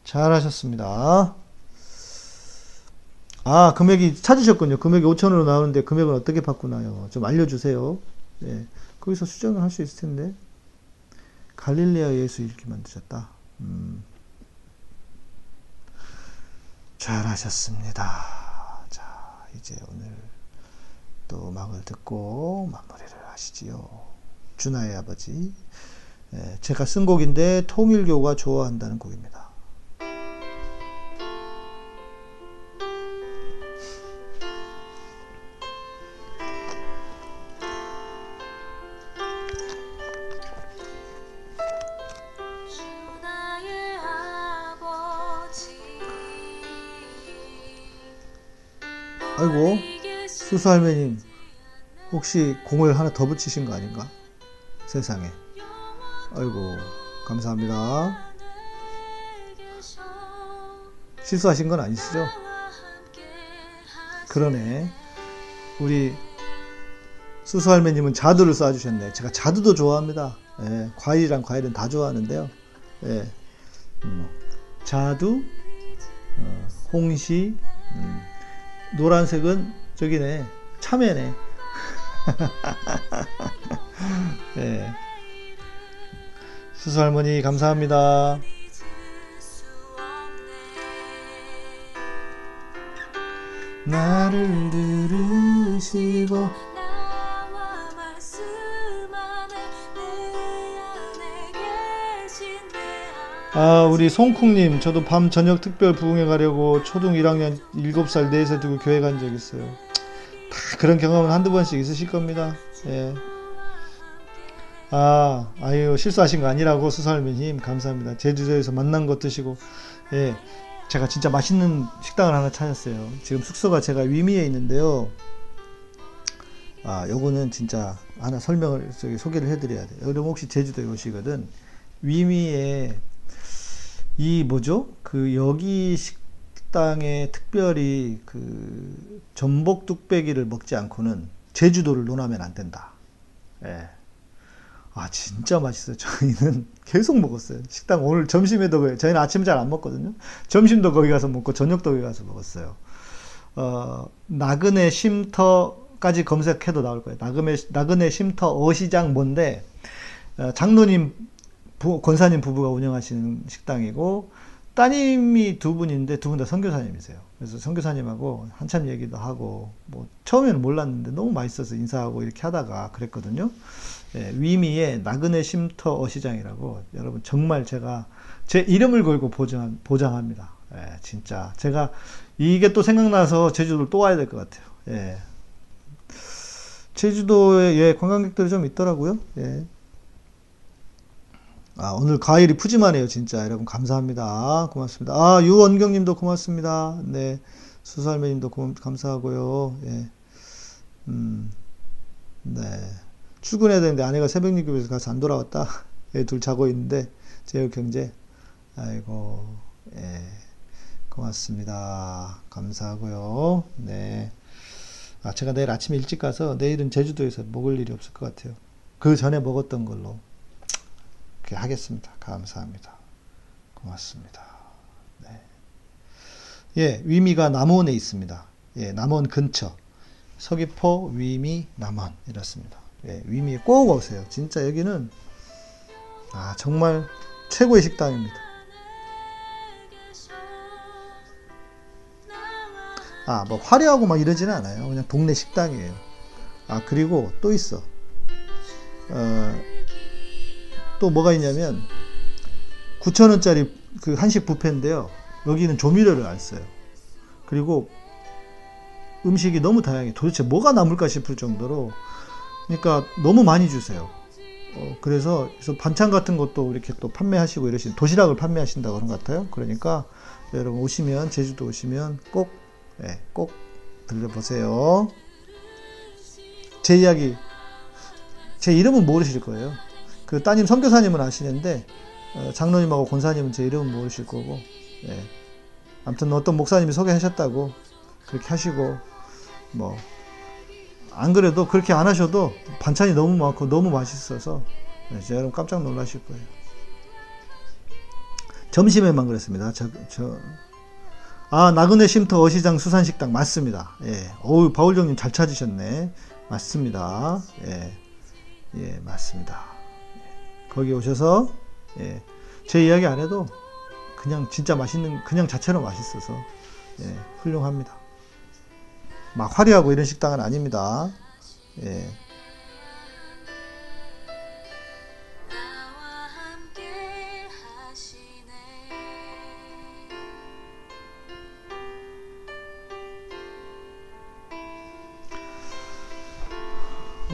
잘하셨습니다. 아 금액이 찾으셨군요. 금액이 5천원으로 나오는데 금액은 어떻게 바꾸나요? 좀 알려주세요. 예, 거기서 수정을 할 수 있을 텐데 갈릴레아 예수 이렇게 만드셨다. 음. 잘하셨습니다. 자, 이제 오늘 또 음악을 듣고 마무리를 하시지요. 준하의 아버지. 예, 제가 쓴 곡인데 통일교가 좋아한다는 곡입니다. 수수 할매님, 혹시 공을 하나 더 붙이신 거 아닌가? 세상에. 아이고, 감사합니다. 실수하신 건 아니시죠? 그러네. 우리 수수 할매님은 자두를 쏴주셨네. 제가 자두도 좋아합니다. 예, 과일이랑 과일은 다 좋아하는데요. 예, 음, 자두, 어, 홍시, 음, 노란색은 저기네, 참외네. <laughs> 예. 수수 할머니 감사합니다. 나를 들으시고 아 우리 송쿵님 저도 밤 저녁 특별 부흥회 가려고 초등 1학년 7살 넷에 두고 교회 간 적 있어요 다 그런 경험은 한두 번씩 있으실 겁니다. 예. 아 아유 실수하신 거 아니라고 수살미님 감사합니다. 제주도에서 만난 거 드시고 예. 제가 진짜 맛있는 식당을 하나 찾았어요. 지금 숙소가 제가 위미에 있는데요. 아 요거는 진짜 하나 설명을 저기 소개를 해드려야 돼요. 여러분 혹시 제주도에 오시거든. 위미에 이 뭐죠? 그 여기 식 당에 특별히 그 전복 뚝배기를 먹지 않고는 제주도를 논하면 안 된다. 예. 아 진짜 맛있어요. 저희는 <laughs> 계속 먹었어요. 식당 오늘 점심에도 그- 저희는 아침 잘 안 먹거든요. 점심도 거기 가서 먹고 저녁도 거기 가서 먹었어요. 어 나그네 쉼터까지 검색해도 나올 거예요. 나그네 나그네 쉼터 어시장 뭔데 어, 장로님 부- 권사님 부부가 운영하시는 식당이고 따님이 두 분인데 두 분 다 선교사님이세요. 그래서 선교사님하고 한참 얘기도 하고 뭐 처음에는 몰랐는데 너무 맛있어서 인사하고 이렇게 하다가 그랬거든요. 예, 위미의 나그네 쉼터 어시장이라고 여러분 정말 제가 제 이름을 걸고 보장, 보장합니다. 예, 진짜 제가 이게 또 생각나서 제주도를 또 와야 될 것 같아요. 예. 제주도에 예, 관광객들이 좀 있더라고요. 예. 아, 오늘 과일이 푸짐하네요, 진짜. 여러분, 감사합니다. 고맙습니다. 아, 유원경 님도 고맙습니다. 네. 수살매 님도 고, 감사하고요. 예. 음, 네. 출근해야 되는데 아내가 새벽 일급에서 가서 안 돌아왔다. 애 <laughs> 둘 자고 있는데, 제육 경제. 아이고, 예. 고맙습니다. 감사하고요. 네. 아, 제가 내일 아침에 일찍 가서 내일은 제주도에서 먹을 일이 없을 것 같아요. 그 전에 먹었던 걸로. 그렇게 하겠습니다. 감사합니다. 고맙습니다. 네. 예, 위미가 남원에 있습니다. 예, 남원 근처. 서귀포, 위미, 남원 이렇습니다. 예, 위미에 꼭 오세요. 진짜 여기는 아, 정말 최고의 식당입니다. 아, 뭐 화려하고 막 이러지는 않아요. 그냥 동네 식당이에요. 아, 그리고 또 있어. 어, 또 뭐가 있냐면 9,000원짜리 그 한식 뷔페인데요. 여기는 조미료를 안 써요. 그리고 음식이 너무 다양해. 도대체 뭐가 남을까 싶을 정도로 그러니까 너무 많이 주세요. 어, 그래서, 그래서 반찬 같은 것도 이렇게 또 판매하시고 이러신 도시락을 판매하신다고 그런 것 같아요. 그러니까 여러분 오시면 제주도 오시면 꼭 예, 꼭 들려보세요. 제 이야기 제 이름은 모르실 거예요. 그 따님 선교사님은 아시는데 어, 장로님하고 권사님은 제 이름은 모르실 거고 예. 아무튼 어떤 목사님이 소개하셨다고 그렇게 하시고 뭐 안 그래도 그렇게 안 하셔도 반찬이 너무 많고 너무 맛있어서 네, 제 여러분 깜짝 놀라실 거예요. 점심에만 그랬습니다. 저, 저, 아, 나그네 쉼터 어시장 수산식당 맞습니다. 예. 어우, 바울정님 잘 찾으셨네. 맞습니다. 예. 예, 맞습니다. 거기 오셔서 예, 제 이야기 안 해도 그냥 진짜 맛있는 그냥 자체로 맛있어서 예, 훌륭합니다. 막 화려하고 이런 식당은 아닙니다. 예.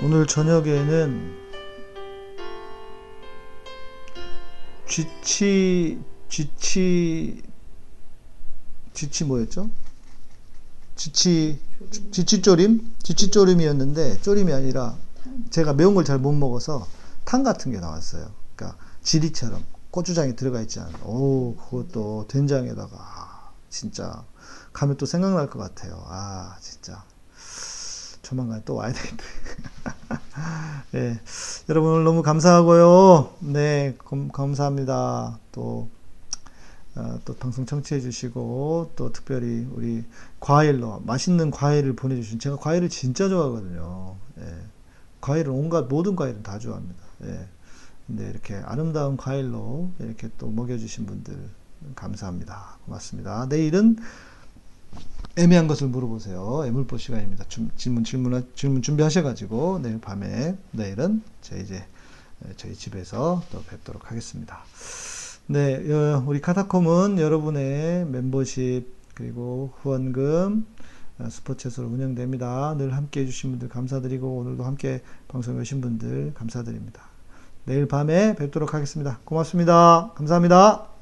오늘 저녁에는 쥐치 쥐치 쥐치 뭐였죠? 쥐치 쥐치조림 쥐치조림이었는데 조림이 아니라 제가 매운 걸 잘 못 먹어서 탕 같은 게 나왔어요. 그러니까 지리처럼 고추장이 들어가 있지 않은. 오 그것도 된장에다가 아, 진짜 가면 또 생각날 것 같아요. 아 진짜 조만간 또 와야 되겠다. <laughs> 네, 여러분 오늘 너무 감사하고요. 네, 감, 감사합니다. 또, 어, 또 방송 청취해 주시고, 또 특별히 우리 과일로, 맛있는 과일을 보내주신, 제가 과일을 진짜 좋아하거든요. 예, 과일은 온갖 모든 과일은 다 좋아합니다. 예, 근데 이렇게 아름다운 과일로 이렇게 또 먹여주신 분들 감사합니다. 고맙습니다. 내일은 애매한 것을 물어보세요. 애물보 시간입니다. 좀 질문 질문 질문 준비하셔가지고 내일 밤에 내일은 저희 이제 저희 집에서 또 뵙도록 하겠습니다. 네, 어, 우리 카타콤은 여러분의 멤버십 그리고 후원금 어, 스포츠에서 운영됩니다. 늘 함께 해주신 분들 감사드리고 오늘도 함께 방송해 오신 분들 감사드립니다. 내일 밤에 뵙도록 하겠습니다. 고맙습니다. 감사합니다.